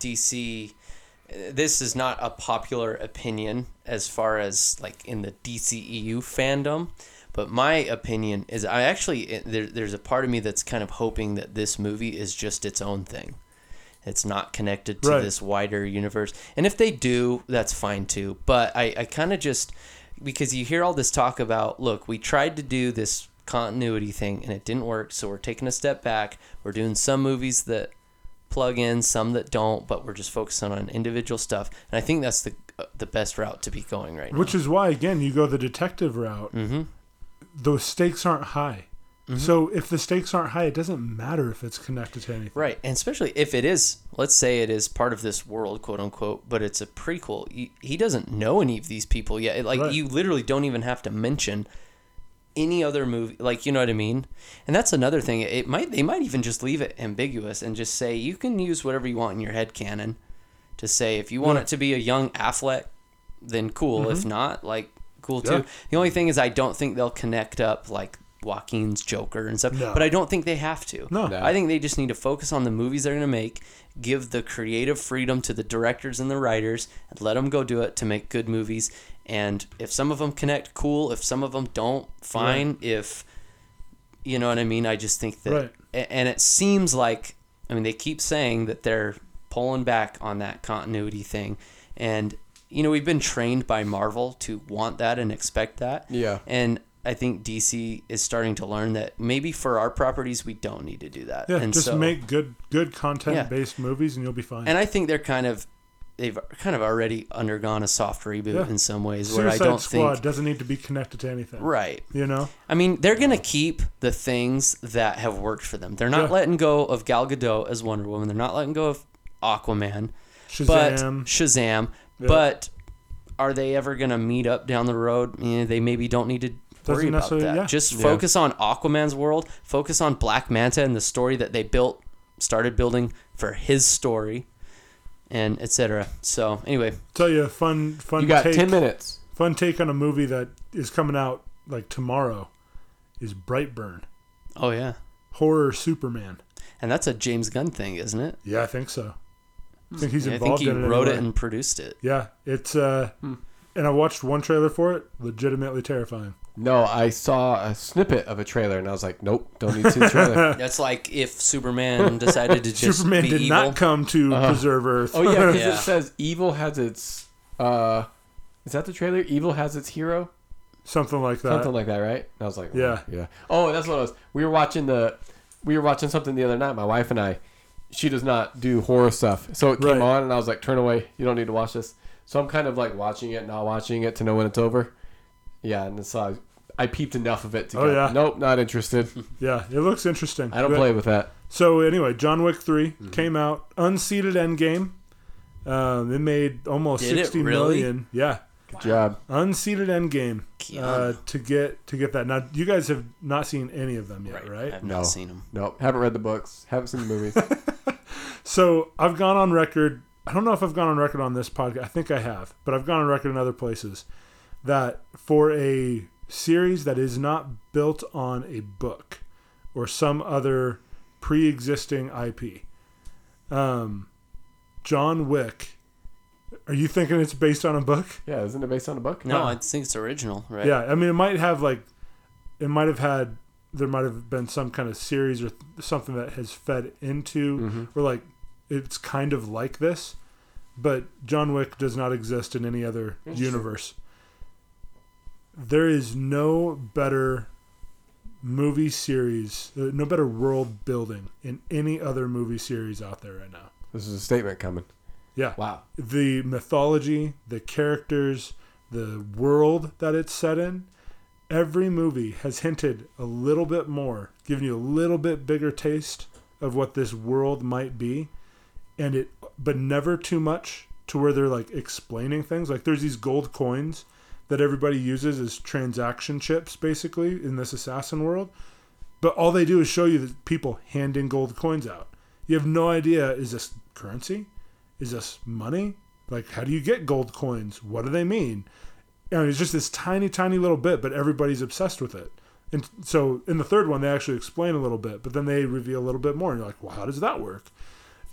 DC. This is not a popular opinion as far as like in the DCEU fandom, but my opinion is I actually there, there's a part of me that's kind of hoping that this movie is just its own thing. It's not connected to Right. this wider universe. And if they do, that's fine too. But I, I kind of just, because you hear all this talk about, look, we tried to do this continuity thing and it didn't work. So we're taking a step back. We're doing some movies that plug in, some that don't, but we're just focusing on individual stuff. And I think that's the uh, the best route to be going right Which now. is why again you go the detective route. Mm-hmm. Those stakes aren't high. So if the stakes aren't high, it doesn't matter if it's connected to anything. Right, and especially if it is, let's say it is part of this world, quote unquote, but it's a prequel. He, he doesn't know any of these people yet. Like Right. you literally don't even have to mention any other movie. Like you know what I mean? And that's another thing. It might they might even just leave it ambiguous and just say you can use whatever you want in your head canon to say if you want Yeah. it to be a young Affleck, then cool. If mm-hmm. not, like cool too. Yeah. The only thing is I don't think they'll connect up like Joaquin's Joker and stuff. No. But I don't think they have to. No. No. I think they just need to focus on the movies they're going to make, give the creative freedom to the directors and the writers, and let them go do it to make good movies. And if some of them connect, cool. If some of them don't, fine. If you know what I mean, I just think that, Right. and it seems like, I mean, they keep saying that they're pulling back on that continuity thing, and you know, we've been trained by Marvel to want that and expect that. Yeah. And I think DC is starting to learn that maybe for our properties we don't need to do that. Yeah, and just so, make good good content based movies and you'll be fine. And I think they're kind of they've kind of already undergone a soft reboot Yeah. in some ways where I Suicide don't Squad think doesn't need to be connected to anything. right. You know? I mean, they're gonna keep the things that have worked for them. They're not Yeah. letting go of Gal Gadot as Wonder Woman. They're not letting go of Aquaman, but Shazam. Shazam. Yeah. But are they ever gonna meet up down the road? Eh, they maybe don't need to worry Doesn't about that. yeah. Just Yeah. focus on Aquaman's world. Focus on Black Manta and the story that they built, started building for his story, and etc. So anyway, tell you a fun fun You got take, ten minutes. fun take on a movie that is coming out like tomorrow is Brightburn. oh yeah, Horror Superman. and that's a James Gunn thing, isn't it? Yeah, I think so. I think he's Yeah, I think he in it. wrote it anyway. and produced it. Yeah, it's uh and I watched one trailer for it, legitimately terrifying. No, I saw a snippet of a trailer and I was like, nope, don't need to see the trailer. That's like if Superman decided to just Superman be did evil. not come to preserve Earth. oh yeah, because Yeah. it says evil has its. uh Is that the trailer? Evil has its hero. Something like that. Something like that, right? And I was like, Yeah. yeah, yeah. Oh, that's what it was. We were watching the, we were watching something the other night. My wife and I. She does not do horror stuff, so it came Right. on, and I was like, "Turn away! You don't need to watch this." So I'm kind of like watching it, not watching it to know when it's over. Yeah, and so I, I peeped enough of it to Oh, go, yeah. nope, not interested. yeah, it looks interesting. I don't But- play with that. So anyway, John Wick 3 Mm-hmm. came out, unseated Endgame. Um, it made almost Did it sixty million. really? Yeah, Good job. unseated Endgame uh, to get to get that. Now you guys have not seen any of them yet, right? I've No. not seen him. Nope, haven't read the books, haven't seen the movies. So I've gone on record. I don't know if I've gone on record on this podcast. I think I have, but I've gone on record in other places that for a series that is not built on a book or some other pre-existing IP. Um, John Wick. Are you thinking it's based on a book? Yeah, isn't it based on a book? No, I think it's original, right? Yeah, I mean, it might have like, it might have had, there might have been some kind of series or th- something that has fed into, or like, it's kind of like this, but John Wick does not exist in any other universe. There is no better movie series, uh, no better world building in any other movie series out there right now. This is a statement coming. Yeah Wow. the mythology, the characters, the world that it's set in, every movie has hinted a little bit more, given you a little bit bigger taste of what this world might be, and it, but never too much to where they're like explaining things. Like there's these gold coins that everybody uses as transaction chips, basically in this assassin world, but all they do is show you that people handing gold coins out. You have no idea is this currency? Is this money? Like, how do you get gold coins? What do they mean? And it's just this tiny, tiny little bit, but everybody's obsessed with it. And so in the third one, they actually explain a little bit, but then they reveal a little bit more. And you're like, well, how does that work?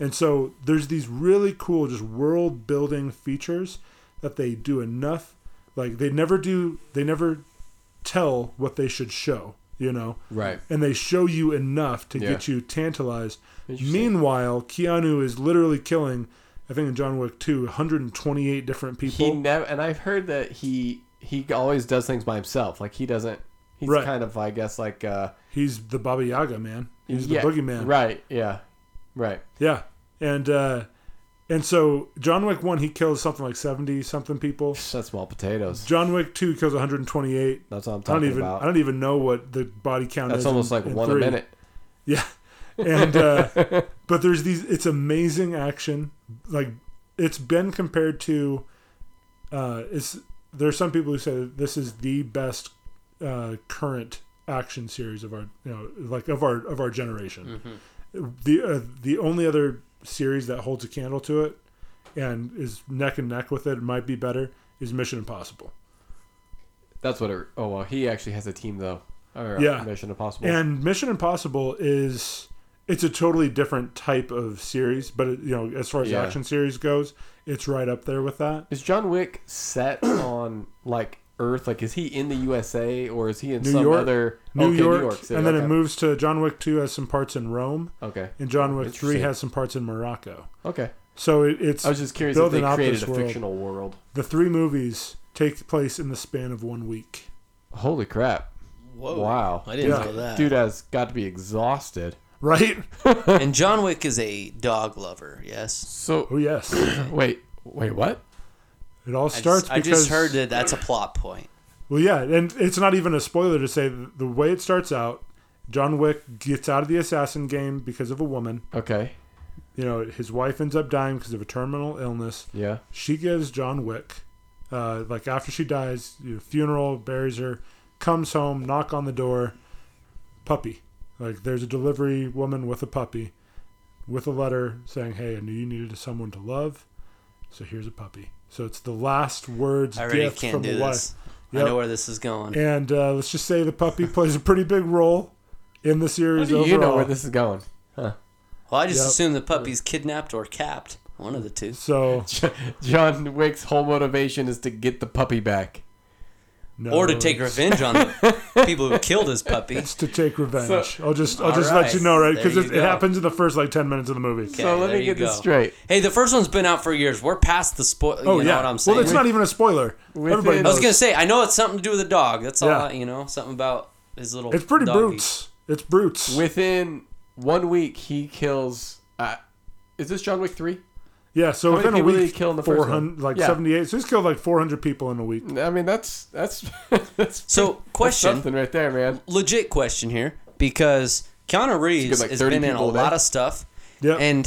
And so there's these really cool, just world building features that they do enough. Like, they never do, they never tell what they should show, you know? Right. and they show you enough to Yeah. get you tantalized. Meanwhile, Keanu is literally killing, I think in John Wick 2, 128 different people. He never, and I've heard that he he always does things by himself. Like he doesn't. He's Right. kind of, I guess, like uh, He's the Baba Yaga man. He's yeah, the boogeyman. Right. Yeah. Right. Yeah. And uh and so John Wick 1 he kills something like 70 something people. That's small potatoes. John Wick 2 kills 128. That's what I'm I don't talking even about. I don't even know what the body count That's is. That's almost in- like in one three. a minute. Yeah. And uh but there's these it's amazing action. Like it's been compared to uh it's there are some people who say that this is the best uh current action series of our you know like of our of our generation. The uh, the only other series that holds a candle to it and is neck and neck with it, it might be better is Mission Impossible. That's what it. Oh well, he actually has a team though. Or, uh, Yeah. Mission Impossible. And Mission Impossible is it's a totally different type of series, but it, you know, as far as Yeah. action series goes, it's right up there with that. is John Wick set on like Earth? Like, is he in the USA or is he in New some York, other New okay, York, New York City, and then okay. it moves to John Wick Two has some parts in Rome, Okay. and John Wick Three has some parts in Morocco. Okay. So it, it's I was just curious if building they created this a world. fictional world. The three movies take place in the span of one week. Holy crap! Whoa. Wow. I didn't Yeah. know that. Dude has got to be exhausted. Right? and John Wick is a dog lover, yes? So Oh yes. wait, wait, what? It all I starts just, I because just heard that that's a plot point. Well, yeah, and it's not even a spoiler to say the way it starts out. John Wick gets out of the assassin game because of a woman. Okay. You know, his wife ends up dying because of a terminal illness. Yeah. She gives John Wick, uh, like after she dies, you know, funeral, buries her, comes home, knock on the door, puppy. Like there's a delivery woman with a puppy, with a letter saying, "Hey, I knew you needed someone to love, so here's a puppy." So it's the last words I already gift can't from do the wife. Yep. I know where this is going. And uh, let's just say the puppy plays a pretty big role in the How series do overall. you know where this is going? Huh. Well, I just Yep. assume the puppy's kidnapped or capped. One of the two. so John Wick's whole motivation is to get the puppy back. No, or to take revenge on the people who killed his puppy. It's to take revenge. So- I'll just I'll All just let you know, right? Because it, it happens in the first like ten minutes of the movie. Okay, so let me you get this straight. Hey, the first one's been out for years. We're past the spoil. Oh you know yeah. what I'm saying? well, it's not even a spoiler. Within- Everybody I I was gonna say I know it's something to do with a dog. That's all. Yeah. I, you know, something about his little. it's pretty doggy. brutes. It's brutes. Within one week, he kills. Uh, is this John Wick three? Yeah. So How within a week, he kill in the first four one? hundred like Yeah. seventy eight. So he's killed like four hundred people in a week. I mean, that's that's that's So, that's question, something right there, man. legit question here, because Keanu Reeves like, has been in a people a day. lot of stuff, Yeah. and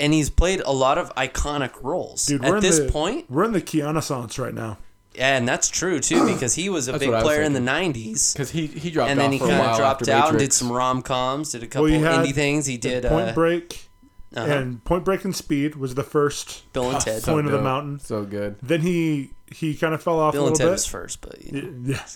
and he's played a lot of iconic roles. Dude, we're At in this the, point, we're in the Keanu right now. Yeah, and that's true too, because he was a big was player in the '90s. Because he he dropped and then off he for kind of dropped out and Matrix. did some rom coms, did a couple Well, indie things. He did Point uh, Break. Uh-huh. And Point Break and Speed was the first Bill and Ted. So point of the mountain. So good. Then he he kind of fell off Bill a and little Ted bit. was first, but you know, Yeah.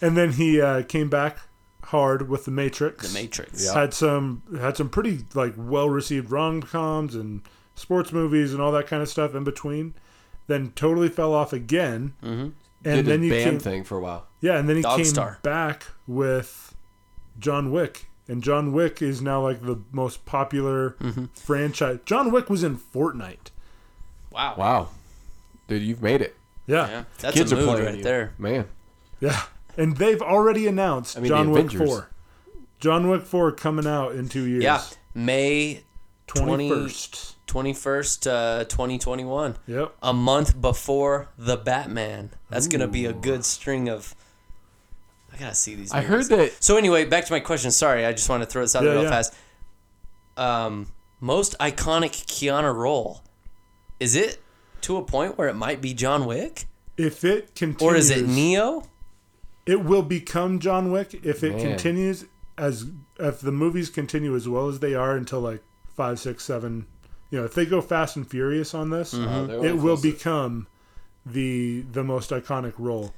And then he uh, came back hard with the Matrix. The Matrix. Yeah. Had some had some pretty like well received rom coms and sports movies and all that kind of stuff in between. Then totally fell off again. Mm-hmm. And Did then his he band came thing for a while. Yeah, and then he Dog came Star. back with John Wick. And John Wick is now like the most popular Mm-hmm. franchise. John Wick was in Fortnite. Wow. Wow, dude, you've made it. Yeah. Yeah. That's Kids a are playing right you. there. man. Yeah. And they've already announced I mean, John Wick 4. John Wick 4 coming out in two years. Yeah. May 20 21st. 21st, uh, 2021. Yep. A month before the Batman. That's going to be a good string of. I got to see these I movies. heard that. So, anyway, back to my question. Sorry, I just want to throw this out Yeah, there real yeah. fast. Um, most iconic Keanu role. Is it to a point where it might be John Wick? If it continues, Or is it Neo? it will become John Wick if it Man. continues as if the movies continue as well as they are until like five, six, seven. You know, if they go Fast and Furious on this, Uh, they're it will become the the most iconic role.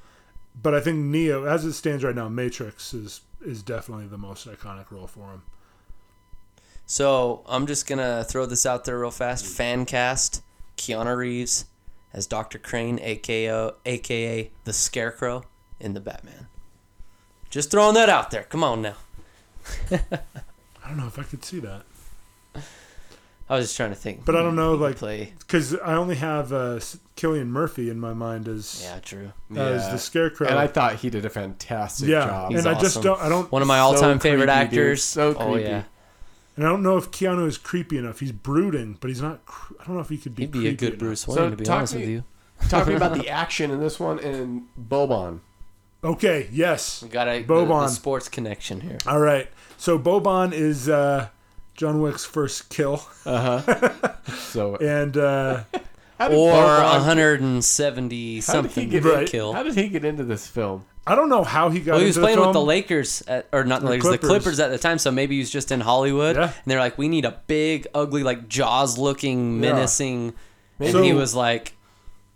But I think Neo, as it stands right now, Matrix is is definitely the most iconic role for him. So I'm just gonna throw this out there real fast. Fan cast: Keanu Reeves as Doctor Crane, aka aka the Scarecrow in the Batman. Just throwing that out there. Come on now. I don't know if I could see that I was just trying to think. But I don't know, like- play. because I only have uh, Cillian Murphy in my mind as Yeah, true. as Yeah. the Scarecrow. And I thought he did a fantastic yeah, job. He's and I just awesome. don't. I don't. One of my all-time favorite creepy, dude. actors. So Oh creepy. yeah, And I don't know if Keanu is creepy enough. He's brooding, but he's not. cr- I don't know if he could be. he'd be a creepy good enough. Bruce So Wayne. to be talk honest to with me- you, Talking about the action in this one and Boban. Okay. Yes. we got a the, Boban. the sports connection here. All right. So Boban is uh, John Wick's first kill, Uh huh. So and uh, how did Or Boban- 170 how did he something get Right. kill. How did he get into this film? I don't know how he got. Well, he was into playing the with the. Lakers, at, or not the The Lakers, the Clippers. Clippers at the time. So maybe he was just in Hollywood, Yeah. and they're like, "We need a big, ugly, like Jaws-looking, Yeah. menacing." And So- he was like,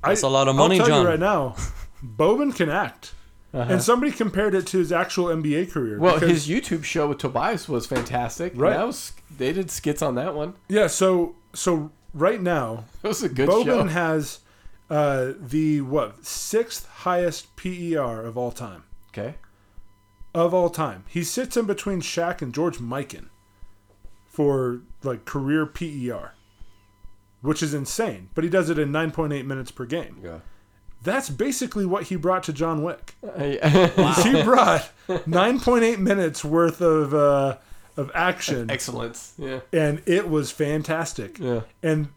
"That's I- a lot of money, I'll tell John." you right now, Boban can act, and somebody compared it to his actual NBA career. Well, because- his YouTube show with Tobias was fantastic. Right. That was they did skits on that one. yeah. So so right now, It was a good Boban show. has uh, the what sixth highest PER of all time. okay. Of all time, he sits in between Shaq and George Mikan for like career PER, which is insane. But he does it in 9.8 minutes per game. Yeah. That's basically what he brought to John Wick. Uh, He brought 9.8 minutes worth of uh, of action, Excellence. Yeah. and it was fantastic. Yeah. And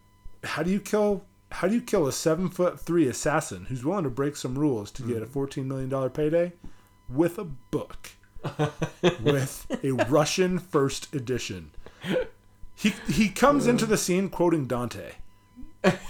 how do you kill? How do you kill a seven foot three assassin who's willing to break some rules to get a fourteen million dollar payday with a book, with a Russian first edition? He he comes into the scene quoting Dante.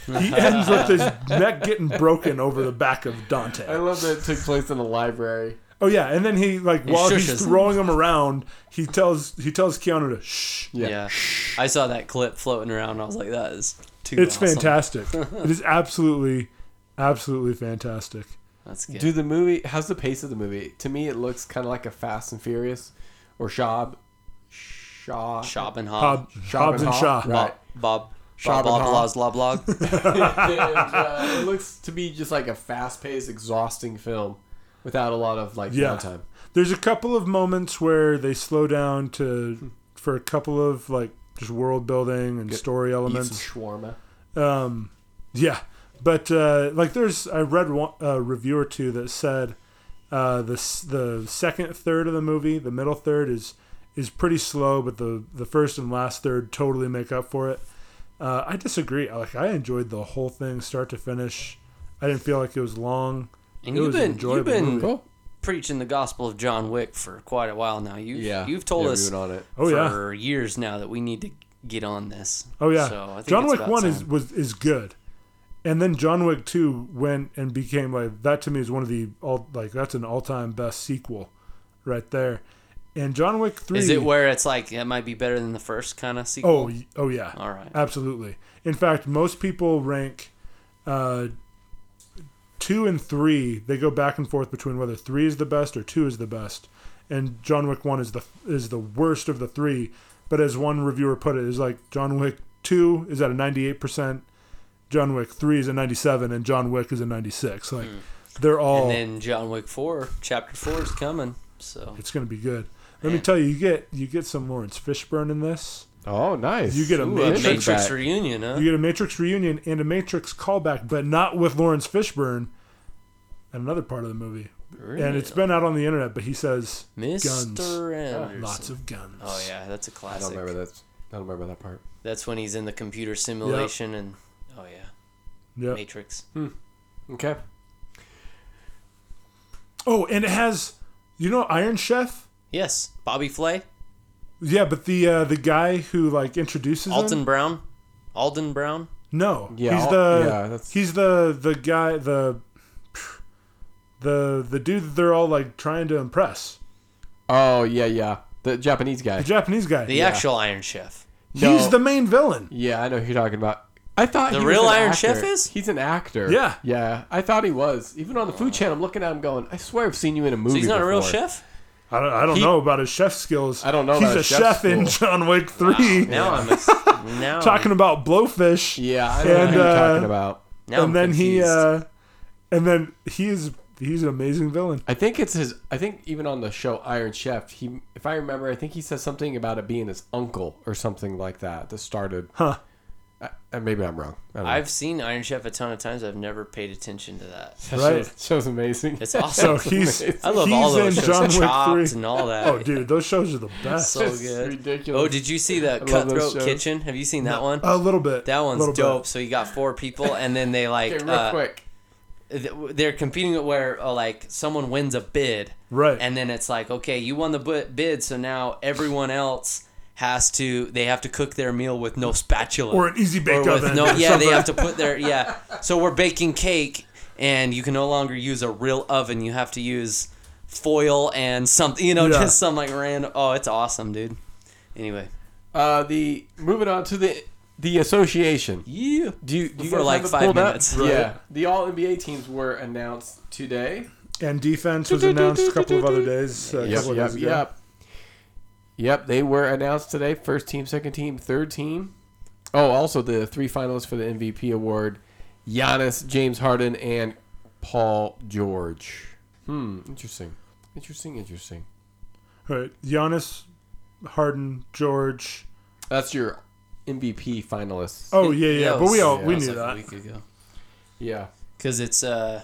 He ends with his neck getting broken over the back of Dante. I love that it took place in a library. Oh yeah, and then he like while he's shushes him. throwing them around, he tells he tells Keanu to shh. Yeah. Yeah. I saw that clip floating around. And I was like, "That is too." It's awesome. fantastic. it is absolutely, absolutely fantastic. That's good. Do the movie? How's the pace of the movie? To me, it looks kind of like a Fast and Furious, or Shab, Shaw, Shop and Hob, Hob. Hobbs and Shaw. Right. Bob. Bob. Shop Bob. and Bob. Hob. And, uh, it looks to be just like a fast-paced, exhausting film without a lot of like Yeah. downtime. There's a couple of moments where they slow down to for a couple of like just world building and story elements. Eat some elements. shawarma. Um, yeah, but uh, like there's I read one, a review or two that said uh, the the second third of the movie, the middle third is is pretty slow, but the the first and last third totally make up for it. Uh, I disagree. Like I enjoyed the whole thing start to finish. I didn't feel like it was long. And It you've was an been you've been movie. preaching the gospel of John Wick for quite a while now. You Yeah, you've told yeah, us we went on it. Oh yeah. for years now that we need to get on this. Oh yeah, So I think John Wick about one is was is good, and then John Wick two went and became like that to me is one of the all like that's an all time best sequel, right there, And John Wick three. Is it where it's like it might be better than the first kind of sequel? Oh, oh yeah. All right. Absolutely. In fact, most people rank uh, two and three. They go back and forth between whether three is the best or two is the best. And John Wick one is the is the worst of the three. But as one reviewer put it, is like John Wick two is at a ninety eight percent, John Wick three is a ninety seven, and John Wick is a ninety six. Like they're all. And then John Wick four, chapter four is coming. So it's gonna be good. Let me tell you, you get you get some Laurence Fishburne in this. Oh, nice. You get a Ooh, a Matrix Matrix reunion, huh? You get a Matrix reunion and a Matrix callback, but not with Laurence Fishburne. And another part of the movie, and it's been out on the internet. But he says guns, Mr. Anderson. lots of guns. Oh yeah, that's a classic. I don't remember that. I don't remember that part. That's when he's in the computer simulation and oh yeah, Yep. Matrix. Hmm. Okay. Oh, and it has, you know, Iron Chef. Yes, Bobby Flay, Yeah, but the uh, the guy who like introduces Alton him. Brown, Alton Brown. No, Yeah, he's the yeah, that's- he's the the guy the the the dude that they're all like trying to impress. Oh yeah, yeah. The Japanese guy. The Japanese guy. The actual Iron Chef. he's the main villain. Yeah, I know who you're talking about. I thought The he was real an Iron actor. Chef is? He's an actor. Yeah. yeah. I thought he was. Even on the food channel, I'm looking at him going, I swear I've seen you in a movie. So he's not a real chef. I don't, I don't He- know about his chef skills. I don't know He's about a his chef chef in. John Wick Three. Now I'm a, now Talking about blowfish. Yeah, I know And, who you're uh, talking about. now I'm and then he confused. uh and then he's he's an amazing villain. I think it's his. I think even on the show Iron Chef, he, if I remember, I think he says something about it being his uncle or something like that that started. Huh. Uh, maybe I'm wrong. I don't I've seen Iron Chef a ton of times. I've never paid attention to that. That Right. show- show's amazing. It's awesome. So awesome. he's I love he's all those shows, John Chopped 3. and all that. Oh dude, those shows are the best. so It's good. ridiculous. Oh, did you see the love Cutthroat. Kitchen? Have you seen that one? A little bit. That one's little bit. dope. So you got four people, and then they like Okay, real uh, quick. they're competing where uh, like someone wins a bid, Right. and then it's like okay, you won the bid, so now everyone else has to they have to cook their meal with no spatula Or an easy bake oven. no yeah they have to put their yeah. So we're baking cake, and you can no longer use a real oven. You have to use foil and something you know Yeah. just some like random. Oh, it's awesome, dude. Anyway, Uh, the moving on to the the association. yeah. Do you, do you For like have it five pulled up? Yeah, the All NBA teams were announced today. And defense was announced a couple of other days. Uh, a Yep, couple of yep, days ago. yep. Yep, they were announced today. First team, second team, third team. Oh, also the three finalists for the MVP award: Giannis, James Harden, and Paul George. Hmm, interesting, interesting, interesting. All right. Giannis, Harden, George. That's your MVP finalists. Oh yeah, yeah. That but we all yeah, we knew like a that. week ago. Yeah, Because it's uh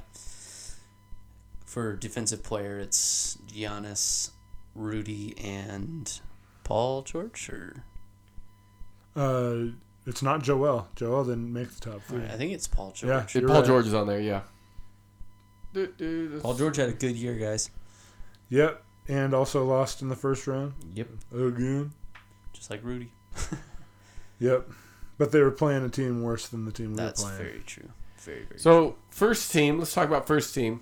for defensive player, it's Giannis, Rudy, and Paul George. Or Uh, it's not Joel. Joel didn't make the top three. I think it's Paul George. Yeah. And Paul right. George is on there. Yeah. Dude, dude, Paul George had a good year, guys. Yep. And also lost in the first round Yep, again. just like Rudy. Yep. But they were playing a team worse than the team we That's were playing. That's very true. Very very. So first team, let's talk about first team.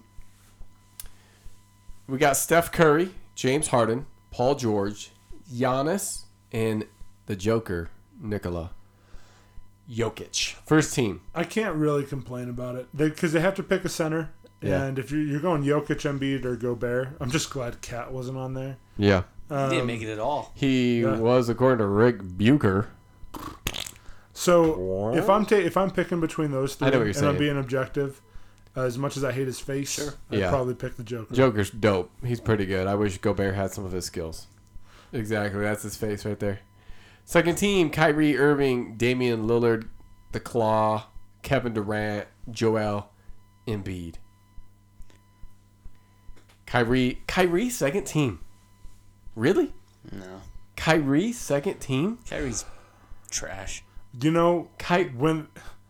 We got Steph Curry, James Harden, Paul George, Giannis, and the Joker, Nikola Jokic. First team. I can't really complain about it because they, have to pick a center. Yeah. And if you're, you're going Jokic, Embiid, or Gobert, I'm just glad Cat wasn't on there. Yeah. Um, he didn't make it at all. He Yeah. was, according to Ric Bucher. So if I'm ta- if I'm picking between those three, I know what you're and I'm being objective, uh, as much as I hate his face, Sure. I'd Yeah. probably pick the Joker. Joker's dope. He's pretty good. I wish Gobert had some of his skills. Exactly. That's his face right there. Second team, Kyrie Irving, Damian Lillard, The Claw, Kevin Durant, Joel Embiid. Kyrie, Kyrie, second team. Really? No, Kyrie, second team? Kyrie's trash. You know, Ky- when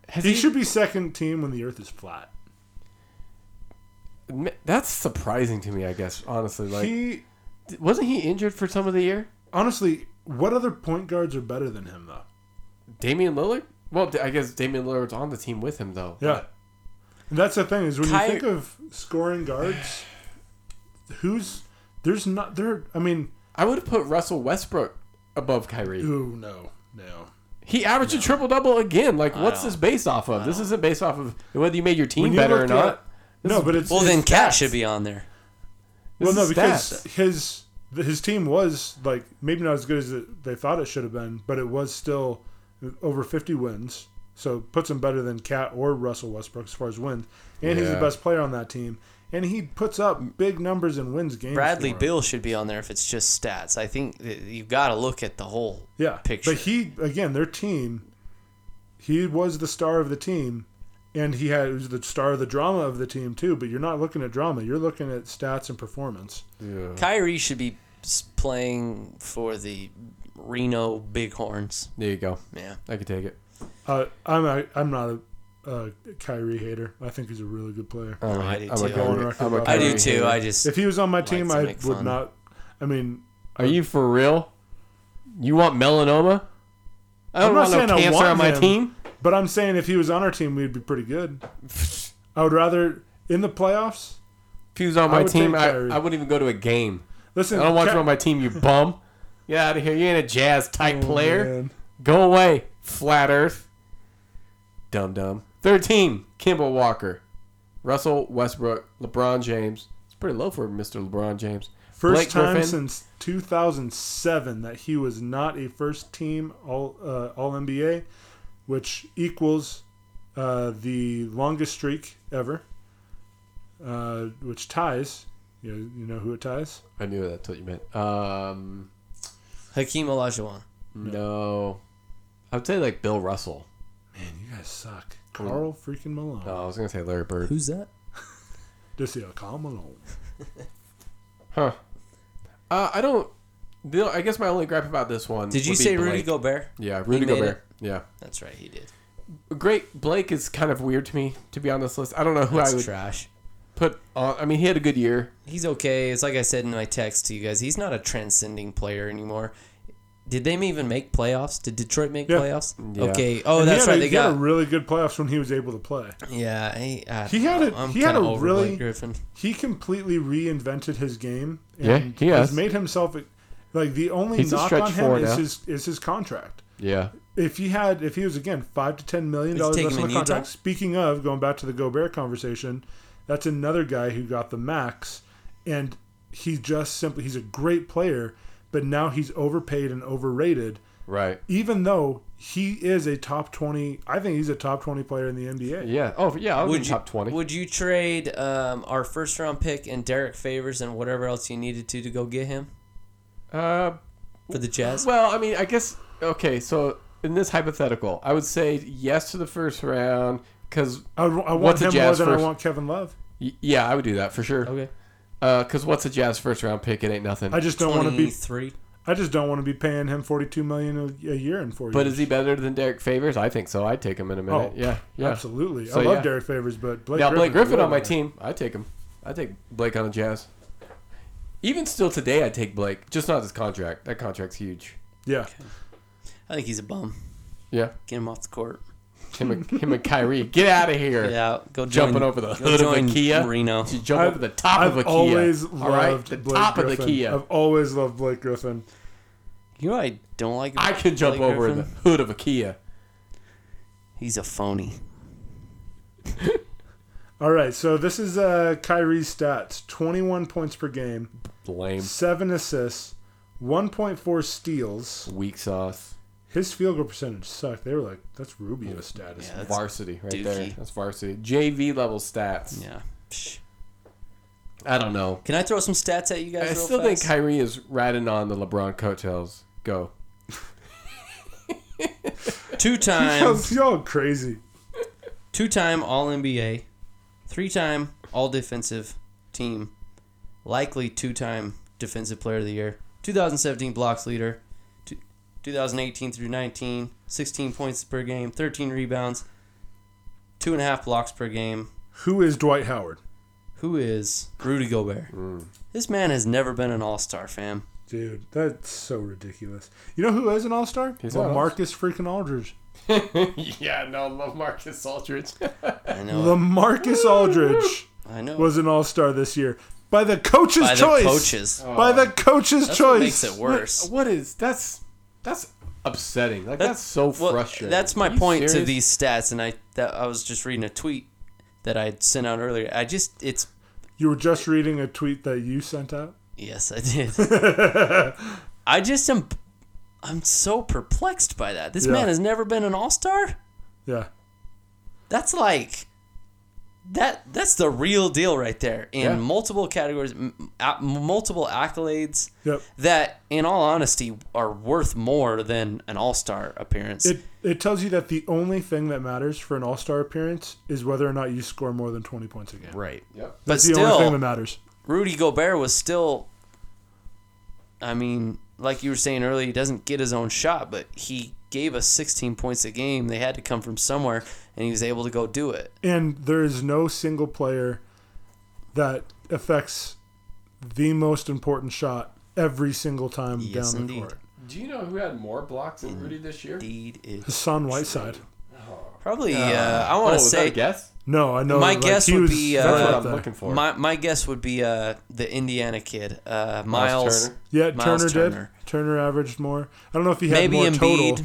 has he, should be second team when the Earth is flat. That's surprising to me, I guess, honestly. Like, he wasn't he injured for some of the year? honestly, what other point guards are better than him though? Damian Lillard? Well, I guess Damian Lillard's on the team with him, though. Yeah. And that's the thing is when Ky- you think of scoring guards, who's there's not there. I mean, I would have put Russell Westbrook above Kyrie. Ooh, no, no. He averaged a triple double again. Like, what's don't- this based off of? This isn't based off of whether you made your team When you better or look not. At- No, but it's Well, then Cat should be on there. Well, no, because stats. his his team was like maybe not as good as they thought it should have been, but it was still over 50 wins. So puts him better than Cat or Russell Westbrook as far as wins, and he's the best player on that team. And he puts up big numbers and wins games. Bradley for 'em. Bill should be on there if it's just stats. I think you've got to look at the whole. yeah, picture. But he again, their team. He was the star of the team, and he had he was the star of the drama of the team too. But you're not looking at drama; you're looking at stats and performance. Yeah. Kyrie should be playing for the Reno Bighorns. There you go. Yeah. I could take it. Uh, I'm a, I'm not a, a Kyrie hater. I think he's a really good player. Oh, I'm do too. Kyrie- I'm a about I do too. hater. I just If he was on my team, I would fun. not. I mean, Are you for real? You want melanoma? I don't I'm not want no saying I cancer want on my him. team. But I'm saying if he was on our team, we'd be pretty good. I would rather in the playoffs. If he was on my would team, I, I wouldn't even go to a game. Listen, I don't want Cat- you on my team, you bum. Get out of here. You ain't a jazz type Oh, player. man. Go away, flat Earth. Dumb dumb. Third team, Kemba Walker, Russell Westbrook, LeBron James. It's pretty low for Mr. LeBron James. First Blake time Griffin. since 2007 that he was not a first team All uh, All NBA, which equals uh, the longest streak ever, uh, which ties. You know, you know who it ties? I knew that's what you meant. Um, Hakeem Olajuwon. no. I would say like Bill Russell. Man, you guys suck. Carl freaking Malone. Oh, I was gonna say Larry Bird. Who's that? Just yeah, Karl Malone. Huh. Uh, I don't. The, I guess my only gripe about this one. Did you would be say Rudy Blake. Gobert? Yeah, Rudy made Gobert. Yeah, That's right, he did. great. Blake is kind of weird to me to be on this list. I don't know who That's I would trash. put on. I mean, he had a good year. He's okay. It's like I said in my text to you guys. He's not a transcending player anymore. Did they even make playoffs? Did Detroit make Yeah. playoffs? Yeah. Okay. Oh, And that's had a- right. They he had a really good playoffs when he was able to play. Yeah, he, He had a- know. I'm he had a really- Griffin. He completely reinvented his game. Yeah, and he has. made himself like the only He's knock on him is now. his is his contract. Yeah, If he had, if he was again five to ten million dollars less on the contract. Utah? Speaking of going back to the Gobert conversation, that's another guy who got the max, and he just simply he's a great player, but now he's overpaid and overrated. right. Even though he is a top twenty, I think he's a top twenty player in the NBA. Yeah. Oh, yeah. I would, Would be you top twenty. Would you trade um, our first round pick and Derrick Favors and whatever else you needed to to go get him uh, for the Jazz? well, I mean, I guess. Okay, so in this hypothetical, I would say yes to the first round because I, would- I want What's a him more than first? I want Kevin Love. yeah, I would do that for sure. okay. Uh, because what's a Jazz first round pick? It ain't nothing. I just don't want to be. Twenty-three. I just don't want to be paying him forty-two million a, a year in four but years. is he better than Derrick Favors? I think so. I'd take him in a minute. Oh, yeah, yeah. Absolutely. So, I love yeah. Derrick Favors, but Blake now Blake Griffin on my team, I'd take him. I'd take Blake on the Jazz. Even still today, I'd take Blake. Just not his contract. That contract's huge. Yeah. I think he's a bum. Yeah, Get him off the court. him and, him and Kyrie, get out of here. Yeah, go join, Jumping over the hood of a join Kia. Reno. You jump I've- over the top I've of a Kia. always All right, loved the Blake top Griffin. of the Kia. I've always loved Blake Griffin. You know what I don't like. I about can jump Blake over Griffin? the hood of a Kia. He's a phony. All right, so this is uh, Kyrie's stats: twenty-one points per game, Lame. seven assists, one point four steals. Weak sauce. His field goal percentage sucked. They were like, "That's Rubio status." Yeah, that's Varsity right dookie. there. That's varsity. JV level stats. Yeah. Psh. I don't know. Can I throw some stats at you guys? I real still think fast? Kyrie is riding on the LeBron coattails. Go. two-time, Y'all- Y'all crazy. two-time All NBA, three-time All Defensive Team, likely two-time Defensive Player of the Year, 2017 blocks leader, two- 2018 through 19, 16 points per game, 13 rebounds, two and a half blocks per game. Who is Dwight Howard? Who is Rudy Gobert? Mm. This man has never been an All-Star, fam. Dude, that's so ridiculous. You know who is an all-star? Well, Marcus freaking Aldridge. yeah, no, love Marcus Aldridge. I know. LaMarcus Aldridge I know. was an all-star this year. by the coach's by the choice. coaches. By the coach's That's choice. what makes it worse. What is that's that's upsetting. Like that's, so well, frustrating. That's my Are you point to these stats, and I that I was just reading a tweet that I had sent out earlier. I just it's You were just reading a tweet that you sent out. yes, I did. I just am I'm so perplexed by that. This Yeah. man has never been an all star. Yeah. That's like that. That's the real deal right there in Yeah. multiple categories, m- a- multiple accolades. Yep. That, in all honesty, are worth more than an all star appearance. It it tells you that the only thing that matters for an All Star appearance is whether or not you score more than twenty points a game. right. Yep. But That's the only thing that matters. Rudy Gobert was still. I mean, like you were saying earlier, he doesn't get his own shot, but he gave us 16 points a game. They had to come from somewhere, and he was able to go do it. And there is no single player that affects the most important shot every single time Yes, down the indeed. court. Do you know who had more blocks than Rudy this year? Indeed, is Hassan Whiteside. Oh, probably. Uh, I oh, want to is that say a guess? No, I know. My like, guess would was be, uh, That's what I'm looking for. My my guess would be uh, the Indiana kid, uh, Miles. Turner. Yeah, Miles Turner, Turner. did. Turner averaged more. I don't know if he had Maybe more Embiid. total.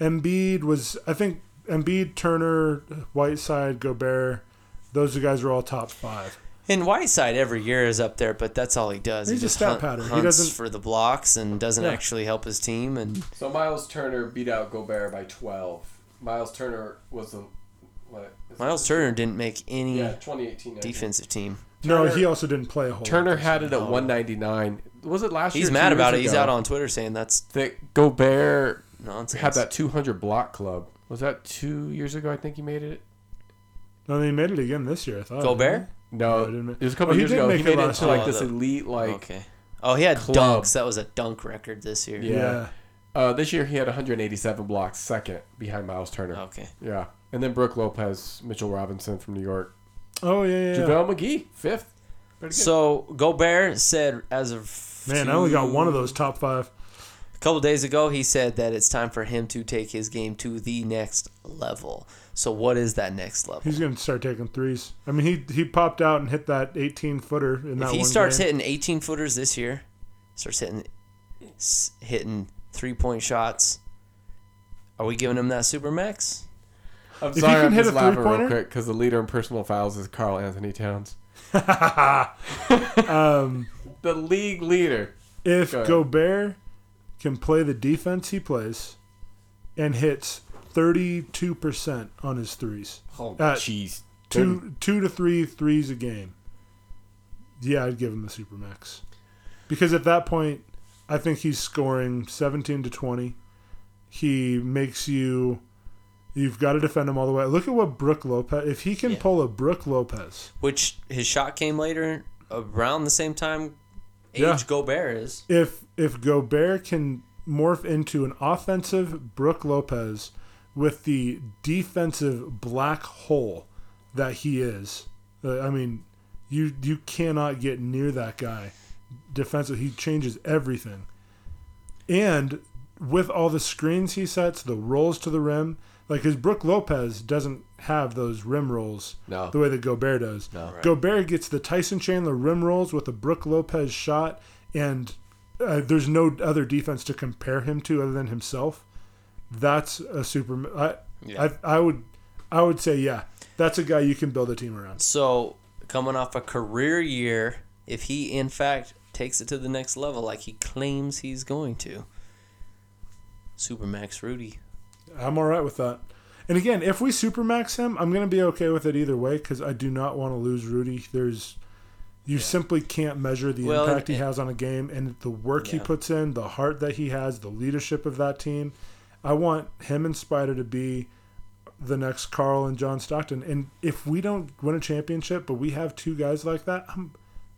Embiid was, I think, Embiid, Turner, Whiteside, Gobert. Those guys are all top five. And Whiteside every year is up there, but that's all he does. He's he a just stat hunt, pattern. He hunts doesn't- for the blocks and doesn't Yeah. actually help his team. And So Miles Turner beat out Gobert by 12. Miles Turner was the what? is it Miles this Turner didn't make any Yeah, 2018. 19. defensive team. no, he also didn't play a whole. Turner had it at 199. Was it last year? He's mad about it. years He's out on Twitter saying that's that Gobert nonsense. had that 200 block club. Was that two years ago? I think he made it. No, he made it again this year. I thought. Gobert? No, No, didn't make- it was a couple Oh, years did ago. make He made it last into like year. this Oh, the- elite like. okay. Oh, he had club. dunks. That was a dunk record this year. Yeah. Yeah. Uh, this year he had 187 blocks, second behind Miles Turner. Okay. Yeah, and then Brook Lopez, Mitchell Robinson from New York, Oh yeah, yeah. yeah. JaVale McGee fifth. Good. So Gobert said as of Man, I only got one of those top five. A couple days ago, he said that it's time for him to take his game to the next level. So what is that next level? He's gonna start taking threes. I mean, he he popped out and hit that 18 footer in that if he one starts game. hitting 18 footers this year, starts hitting hitting three point shots, are we giving him that super max? I'm he sorry, can I'm hit just a laughing real three-pointer- quick because the leader in personal fouls is Karl-Anthony Towns, um, the league leader. if Go. Gobert can play the defense he plays and hits 32 percent on his threes, Oh, Uh, jeez. two two to three threes a game, yeah, I'd give him the super max Because at that point, I think he's scoring 17 to 20. He makes you. You've got to defend him all the way. Look at what Brook Lopez. If he can Yeah. pull a Brook Lopez, Which his shot came later, around the same time age Yeah. Gobert is. if if Gobert can morph into an offensive Brook Lopez with the defensive black hole that he is, uh, I mean, you you cannot get near that guy. Defensive, he changes everything, and with all the screens he sets, the rolls to the rim, like his Brook Lopez doesn't have those rim rolls No. the way that Gobert does. No. Right. Gobert gets the Tyson Chandler rim rolls with a Brook Lopez shot, and uh, there's no other defense to compare him to other than himself. That's a super. I, Yeah. I, I would, I would say, yeah, that's a guy you can build a team around. So coming off a career year, if he in fact takes it to the next level like he claims he's going to, Supermax Rudy. I'm all right with that. And again, if we supermax him, I'm going to be okay with it either way because I do not want to lose Rudy. There's, you simply can't measure the Well, impact he and- has on a game and the work he puts in, the heart that he has, the leadership of that team. I want him and Spida to be the next Karl and John Stockton. And if we don't win a championship, but we have two guys like that, I'm,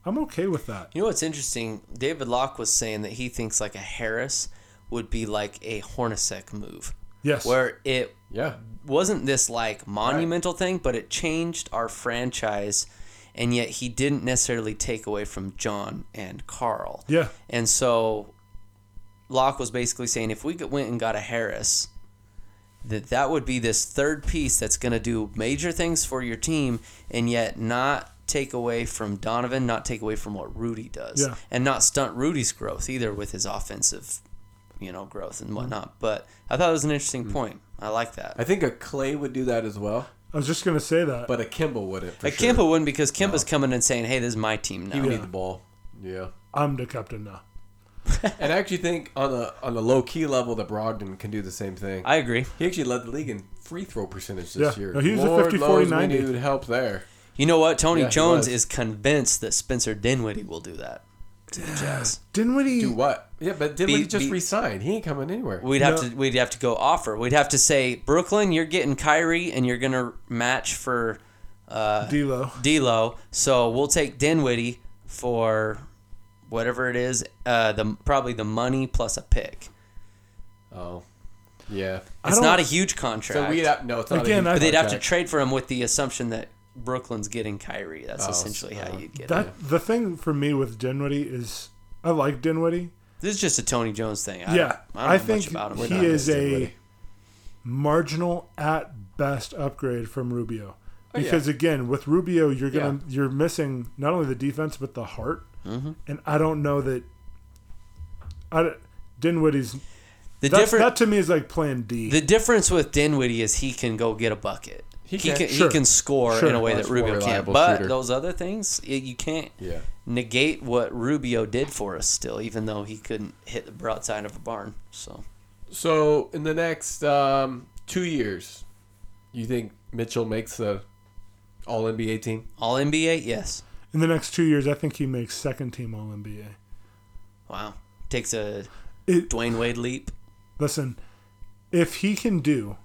I'm okay with that. You know what's interesting? David Locke was saying that he thinks like a Harris would be like a Hornacek move, Yes. where it Yeah. wasn't this like monumental thing, but it changed our franchise, and yet he didn't necessarily take away from John and Karl. Yeah. And so Locke was basically saying if we went and got a Harris, that that would be this third piece that's going to do major things for your team and yet not take away from Donovan, not take away from what Rudy does, Yeah. and not stunt Rudy's growth either with his offensive, you know, growth Mm-hmm. and whatnot. But I thought it was an interesting Mm. point. I like that. I think a Clay would do that as well, I was just gonna say that. but a Kemba wouldn't. For Like sure. Kemba wouldn't because Kemba's coming and saying, "Hey, this is my team now." You Yeah. need the ball. Yeah. I'm the captain now. And I actually think on the on the low key level that Brogdon can do the same thing. I agree. he actually led the league in free throw percentage this Yeah. year. No, he was a 50, 40, we 90. needed help there. You know what? Tony Yeah, Jones is convinced that Spencer Dinwiddie will do that to the Jazz. Dinwiddie. Do what? Yeah, but did Be- we just be- resign? He ain't coming anywhere. We'd have to we'd have to go offer. We'd have to say, Brooklyn, you're getting Kyrie and you're gonna match for uh, D'Lo. D'Lo. So we'll take Dinwiddie for whatever it is. Uh, the probably the money plus a pick. oh, yeah. It's don't- a huge contract. So we'd have no. It's not Again, a I- but they'd have to trade for him with the assumption that Brooklyn's getting Kyrie. That's Oh, essentially how uh, you'd get it. That the thing for me with Dinwiddie is I like Dinwiddie. This is just a Tony Jones thing. I yeah, don't, I, don't I know think much about him. he is a Dinwiddie. marginal at best upgrade from Rubio. Oh, yeah. Because again, with Rubio, you're gonna Yeah. you're missing not only the defense but the heart, Mm-hmm. and I don't know that. I Dinwiddie's The that's, different that to me is like Plan D. the difference with Dinwiddie is he can go get a bucket. He He can. can, Sure. he can score Sure. in a way Much that Rubio can't. But shooter. those other things, y- you can't Yeah. negate what Rubio did for us still, even though he couldn't hit the broadside of a barn. So So in the next um, two years, you think Mitchell makes the All NBA team? all NBA, yes. In the next two years, I think he makes second team All NBA. Wow, takes a It, Dwyane Wade leap. listen, if he can do,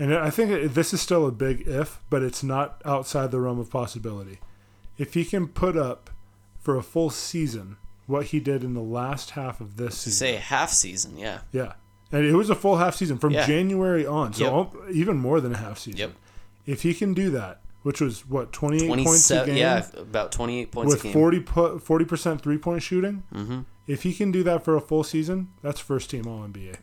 and I think this is still a big if, but it's not outside the realm of possibility. If he can put up for a full season what he did in the last half of this season, say half season, yeah. yeah, and it was a full half season from Yeah. January on, so Yep. al- even more than a half season. Yep. If he can do that, which was what twenty eight points a Twenty-seven, game, yeah, about twenty-eight points with a game. 40 percent three point shooting, mm-hmm. if he can do that for a full season, that's first team All NBA.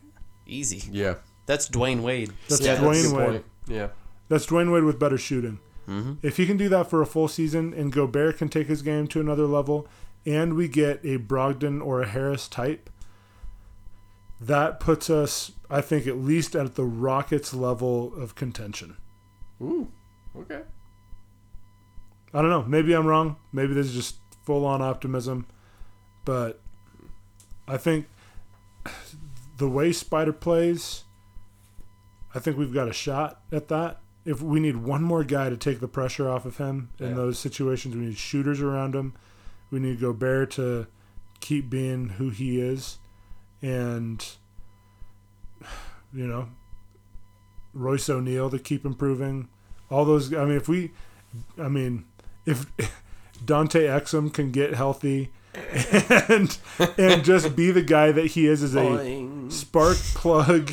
Easy. Yeah. That's Dwyane Wade. That's yeah, Dwyane that's Wade. point. Yeah. That's Dwyane Wade with better shooting. Mm-hmm. If he can do that for a full season and Gobert can take his game to another level, and we get a Brogdon or a Harris type, that puts us, I think, at least at the Rockets level of contention. Ooh. Okay. I don't know. Maybe I'm wrong. Maybe this is just full on optimism. But I think the way Spida plays, I think we've got a shot at that. If we need one more guy to take the pressure off of him in Yeah. those situations, we need shooters around him. We need Gobert to keep being who he is. And, you know, Royce O'Neale to keep improving. All those, I mean, if we, I mean, if Dante Exum can get healthy and and just be the guy that he is as a spark plug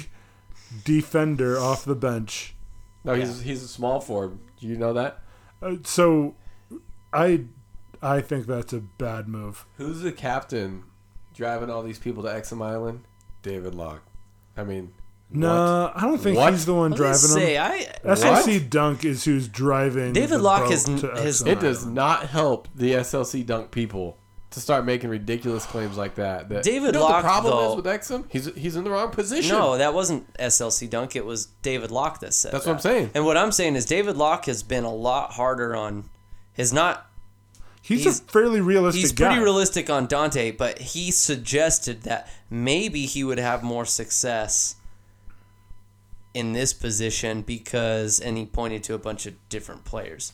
defender off the bench. No, he's he's a small forward. Do you know that? Uh, so I I think that's a bad move. Who's the captain driving all these people to Exum Island? David Locke. I mean, No, I don't think What? he's the one I was driving gonna say, them. I SLC Dunk is who's driving. David the Locke boat has- to has- Exum it does Island. not help the SLC dunk people to start making ridiculous claims like that. that David you know Locke, the problem though- is with Exum? He's he's in the wrong position. No, that wasn't SLC Dunk. It was David Locke that said That's that. what I'm saying. And what I'm saying is David Locke has been a lot harder on. Has not. He's, he's- a fairly realistic He's guy. pretty realistic on Dante, but he suggested that maybe he would have more success in this position because, and he pointed to a bunch of different players.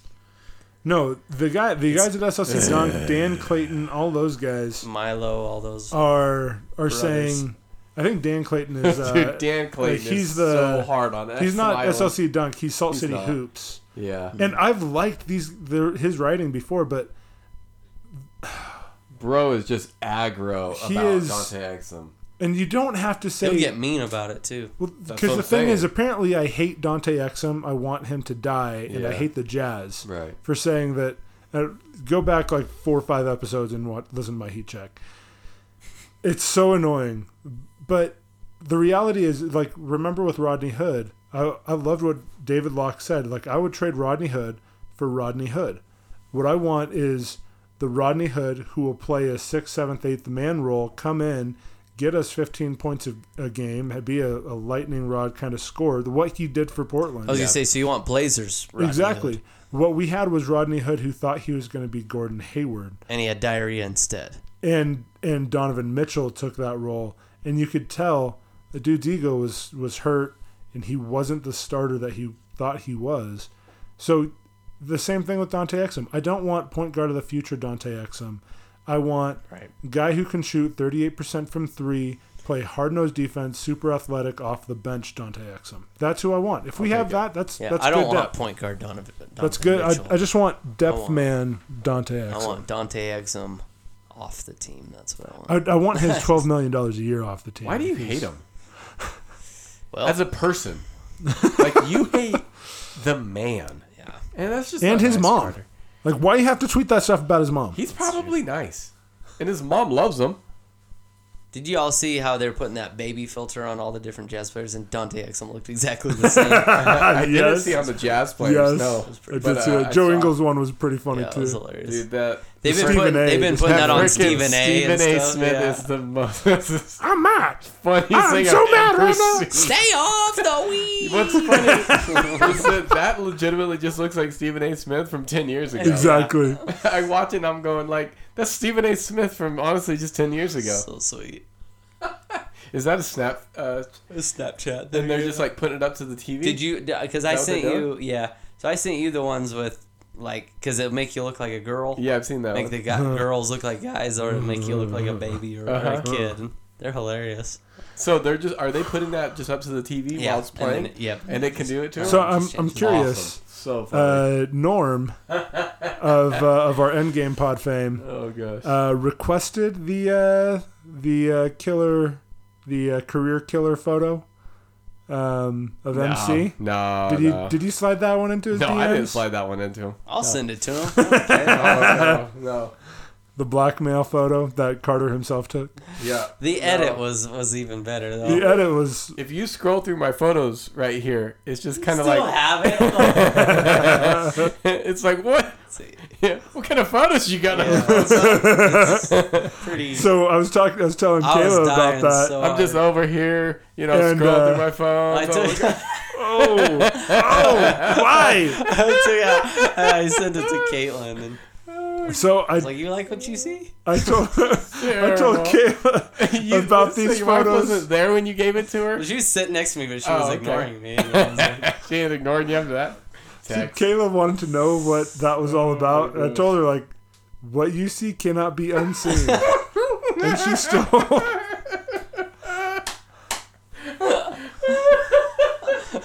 No, the guy, the guys at SLC Dunk, Dan Clayton, all those guys Milo, all those. are are saying. I think Dan Clayton is. Uh, Dude, Dan Clayton like, he's is the- so hard on it. He's not Island. SLC Dunk. He's Salt He's City not. Hoops. Yeah, And I've liked these the, his writing before, but bro is just aggro He about is- Dante Exum. And you don't have to He'll say get mean about it too. Well, because what the thing saying. is, apparently, I hate Dante Exum. I want him to die, and I hate the Jazz Right. for saying that. Uh, go back like four or five episodes and what listen to my heat check. It's so annoying, but the reality is, like, remember with Rodney Hood, I I loved what David Locke said. Like, I would trade Rodney Hood for Rodney Hood. What I want is the Rodney Hood who will play a sixth, seventh, eighth man role, come in, get us 15 points a, a game, be a, a lightning rod kind of score, what he did for Portland. I was gonna say, so you want Blazers? Rodney exactly. Hood, What we had was Rodney Hood who thought he was going to be Gordon Hayward. and he had diarrhea instead. and and Donovan Mitchell took that role, and you could tell the dude's ego was was hurt, and he wasn't the starter that he thought he was. So the same thing with Dante Exum. I don't want point guard of the future Dante Exum. I want Right. guy who can shoot 38% from three, play hard nosed defense, super athletic off the bench Dante Exum. That's who I want. If we have good. that, that's Yeah, that's I don't good want depth. point guard Donovan. Donovan That's good. I, I just want depth want- man Dante I want Dante Exum off the team. That's what I want. I, I want his twelve million dollars a year off the team. Why do you hate him well, as a person? like you hate the man, yeah. and that's just And his nice, mom. Carter. Like, why you have to tweet that stuff about his mom? He's probably nice, and his mom loves him. Did you all see how they're putting that baby filter on all the different jazz players? And Dante Exum looked exactly the same. I didn't Yes. see on the Jazz players. yes, No, I did But, see uh, it. Joe saw- Ingles one was pretty funny yeah, it too. was hilarious. Dude, that they've been Stephen putting A. they've been putting have that on Frickin' Stephen A. Stephen A. stuff. Smith yeah. is the most is I'm not. funniest I'm thing so I've mad ever right now. Stay off the weed. What's funny is that that legitimately just looks like Stephen A. Smith from ten years ago. Exactly. I watch it and I'm going like, that's Stephen A. Smith from honestly just ten years ago. So sweet. Is that a snap? Uh, Snapchat. Then they're just like putting it up to the TV. Did you? Because I Is that what sent you. Yeah. So I sent you the ones with like because it'll make you look like a girl. Yeah, I've seen that. Make one. the guy, girls look like guys, or make you look like a baby or, or Uh-huh. a kid. They're hilarious. So they're just are they putting that just up to the TV Yeah. while it's and playing? then- yep. And it can do it too. So I'm I'm curious. Awesome. So. Uh, Norm of uh, of our Endgame Pod fame oh gosh. uh, requested the uh, the uh, killer the uh, career killer photo um, of MC. No, Did you no. did you slide that one into his no, DMs? I didn't slide that one into him. I'll send it to him. no, no, no. The blackmail photo that Carter himself took. Yeah. The No. edit was was even better though. The edit was If you scroll through my photos right here, it's just kind of Still like have it. it's like what? Let's see. Yeah, what kind of photos you got? Yeah. Pretty. so. I was talking. I was telling I was Kayla about dying that. so I'm just hard. over here, you know, And, scrolling uh, through my phone. I Oh, took, oh, oh, why? I, took, I sent it to Caitlin and So I I was like, "You like what you see?" I told I told Kayla You- about so these your wife photos. wasn't there when you gave it to her. She was sitting next to me, but she Oh, was okay. ignoring me. And I was like, She ain't ignoring you after that. Text. Kayla wanted to know what that was all Oh, about. my And I told her like, what you see cannot be unseen. and she still.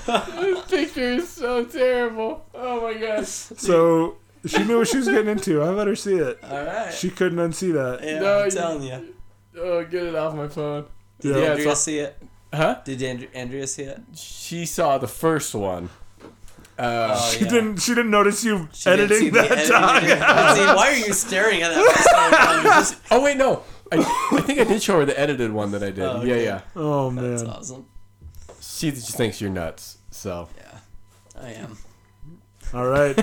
this picture is so terrible. Oh my gosh. So she knew what she was getting into. I let her see it. "All right." She couldn't unsee that. yeah, No, I'm you- telling you. Oh, get it off my phone. Did Yeah. Yeah, Andrea see it? Huh? Did Andrea, Andrea see it? She saw the first one. Uh, Oh, She yeah. didn't. She didn't notice you She editing that editing. time. See- Why are you staring at that? Just- oh wait, no. I, I think I did show her the edited one that I did. Oh, Yeah, okay. yeah. Oh man, That's man. awesome. She just thinks you're nuts. So Yeah, I am. All right.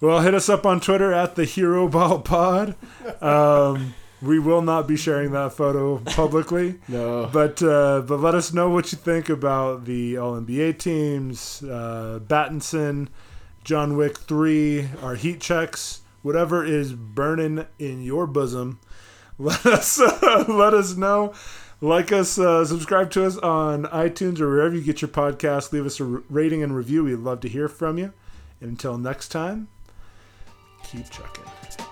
Well, hit us up on Twitter at the Heroball Pod. Um, we will not be sharing that photo publicly. no. But uh, but let us know what you think about the All NBA teams, uh, Battinson, John Wick three, our heat checks, whatever is burning in your bosom. Let us uh, let us know. Like us, uh, subscribe to us on iTunes or wherever you get your podcast. Leave us a rating and review. We'd love to hear from you. And until next time, keep checking.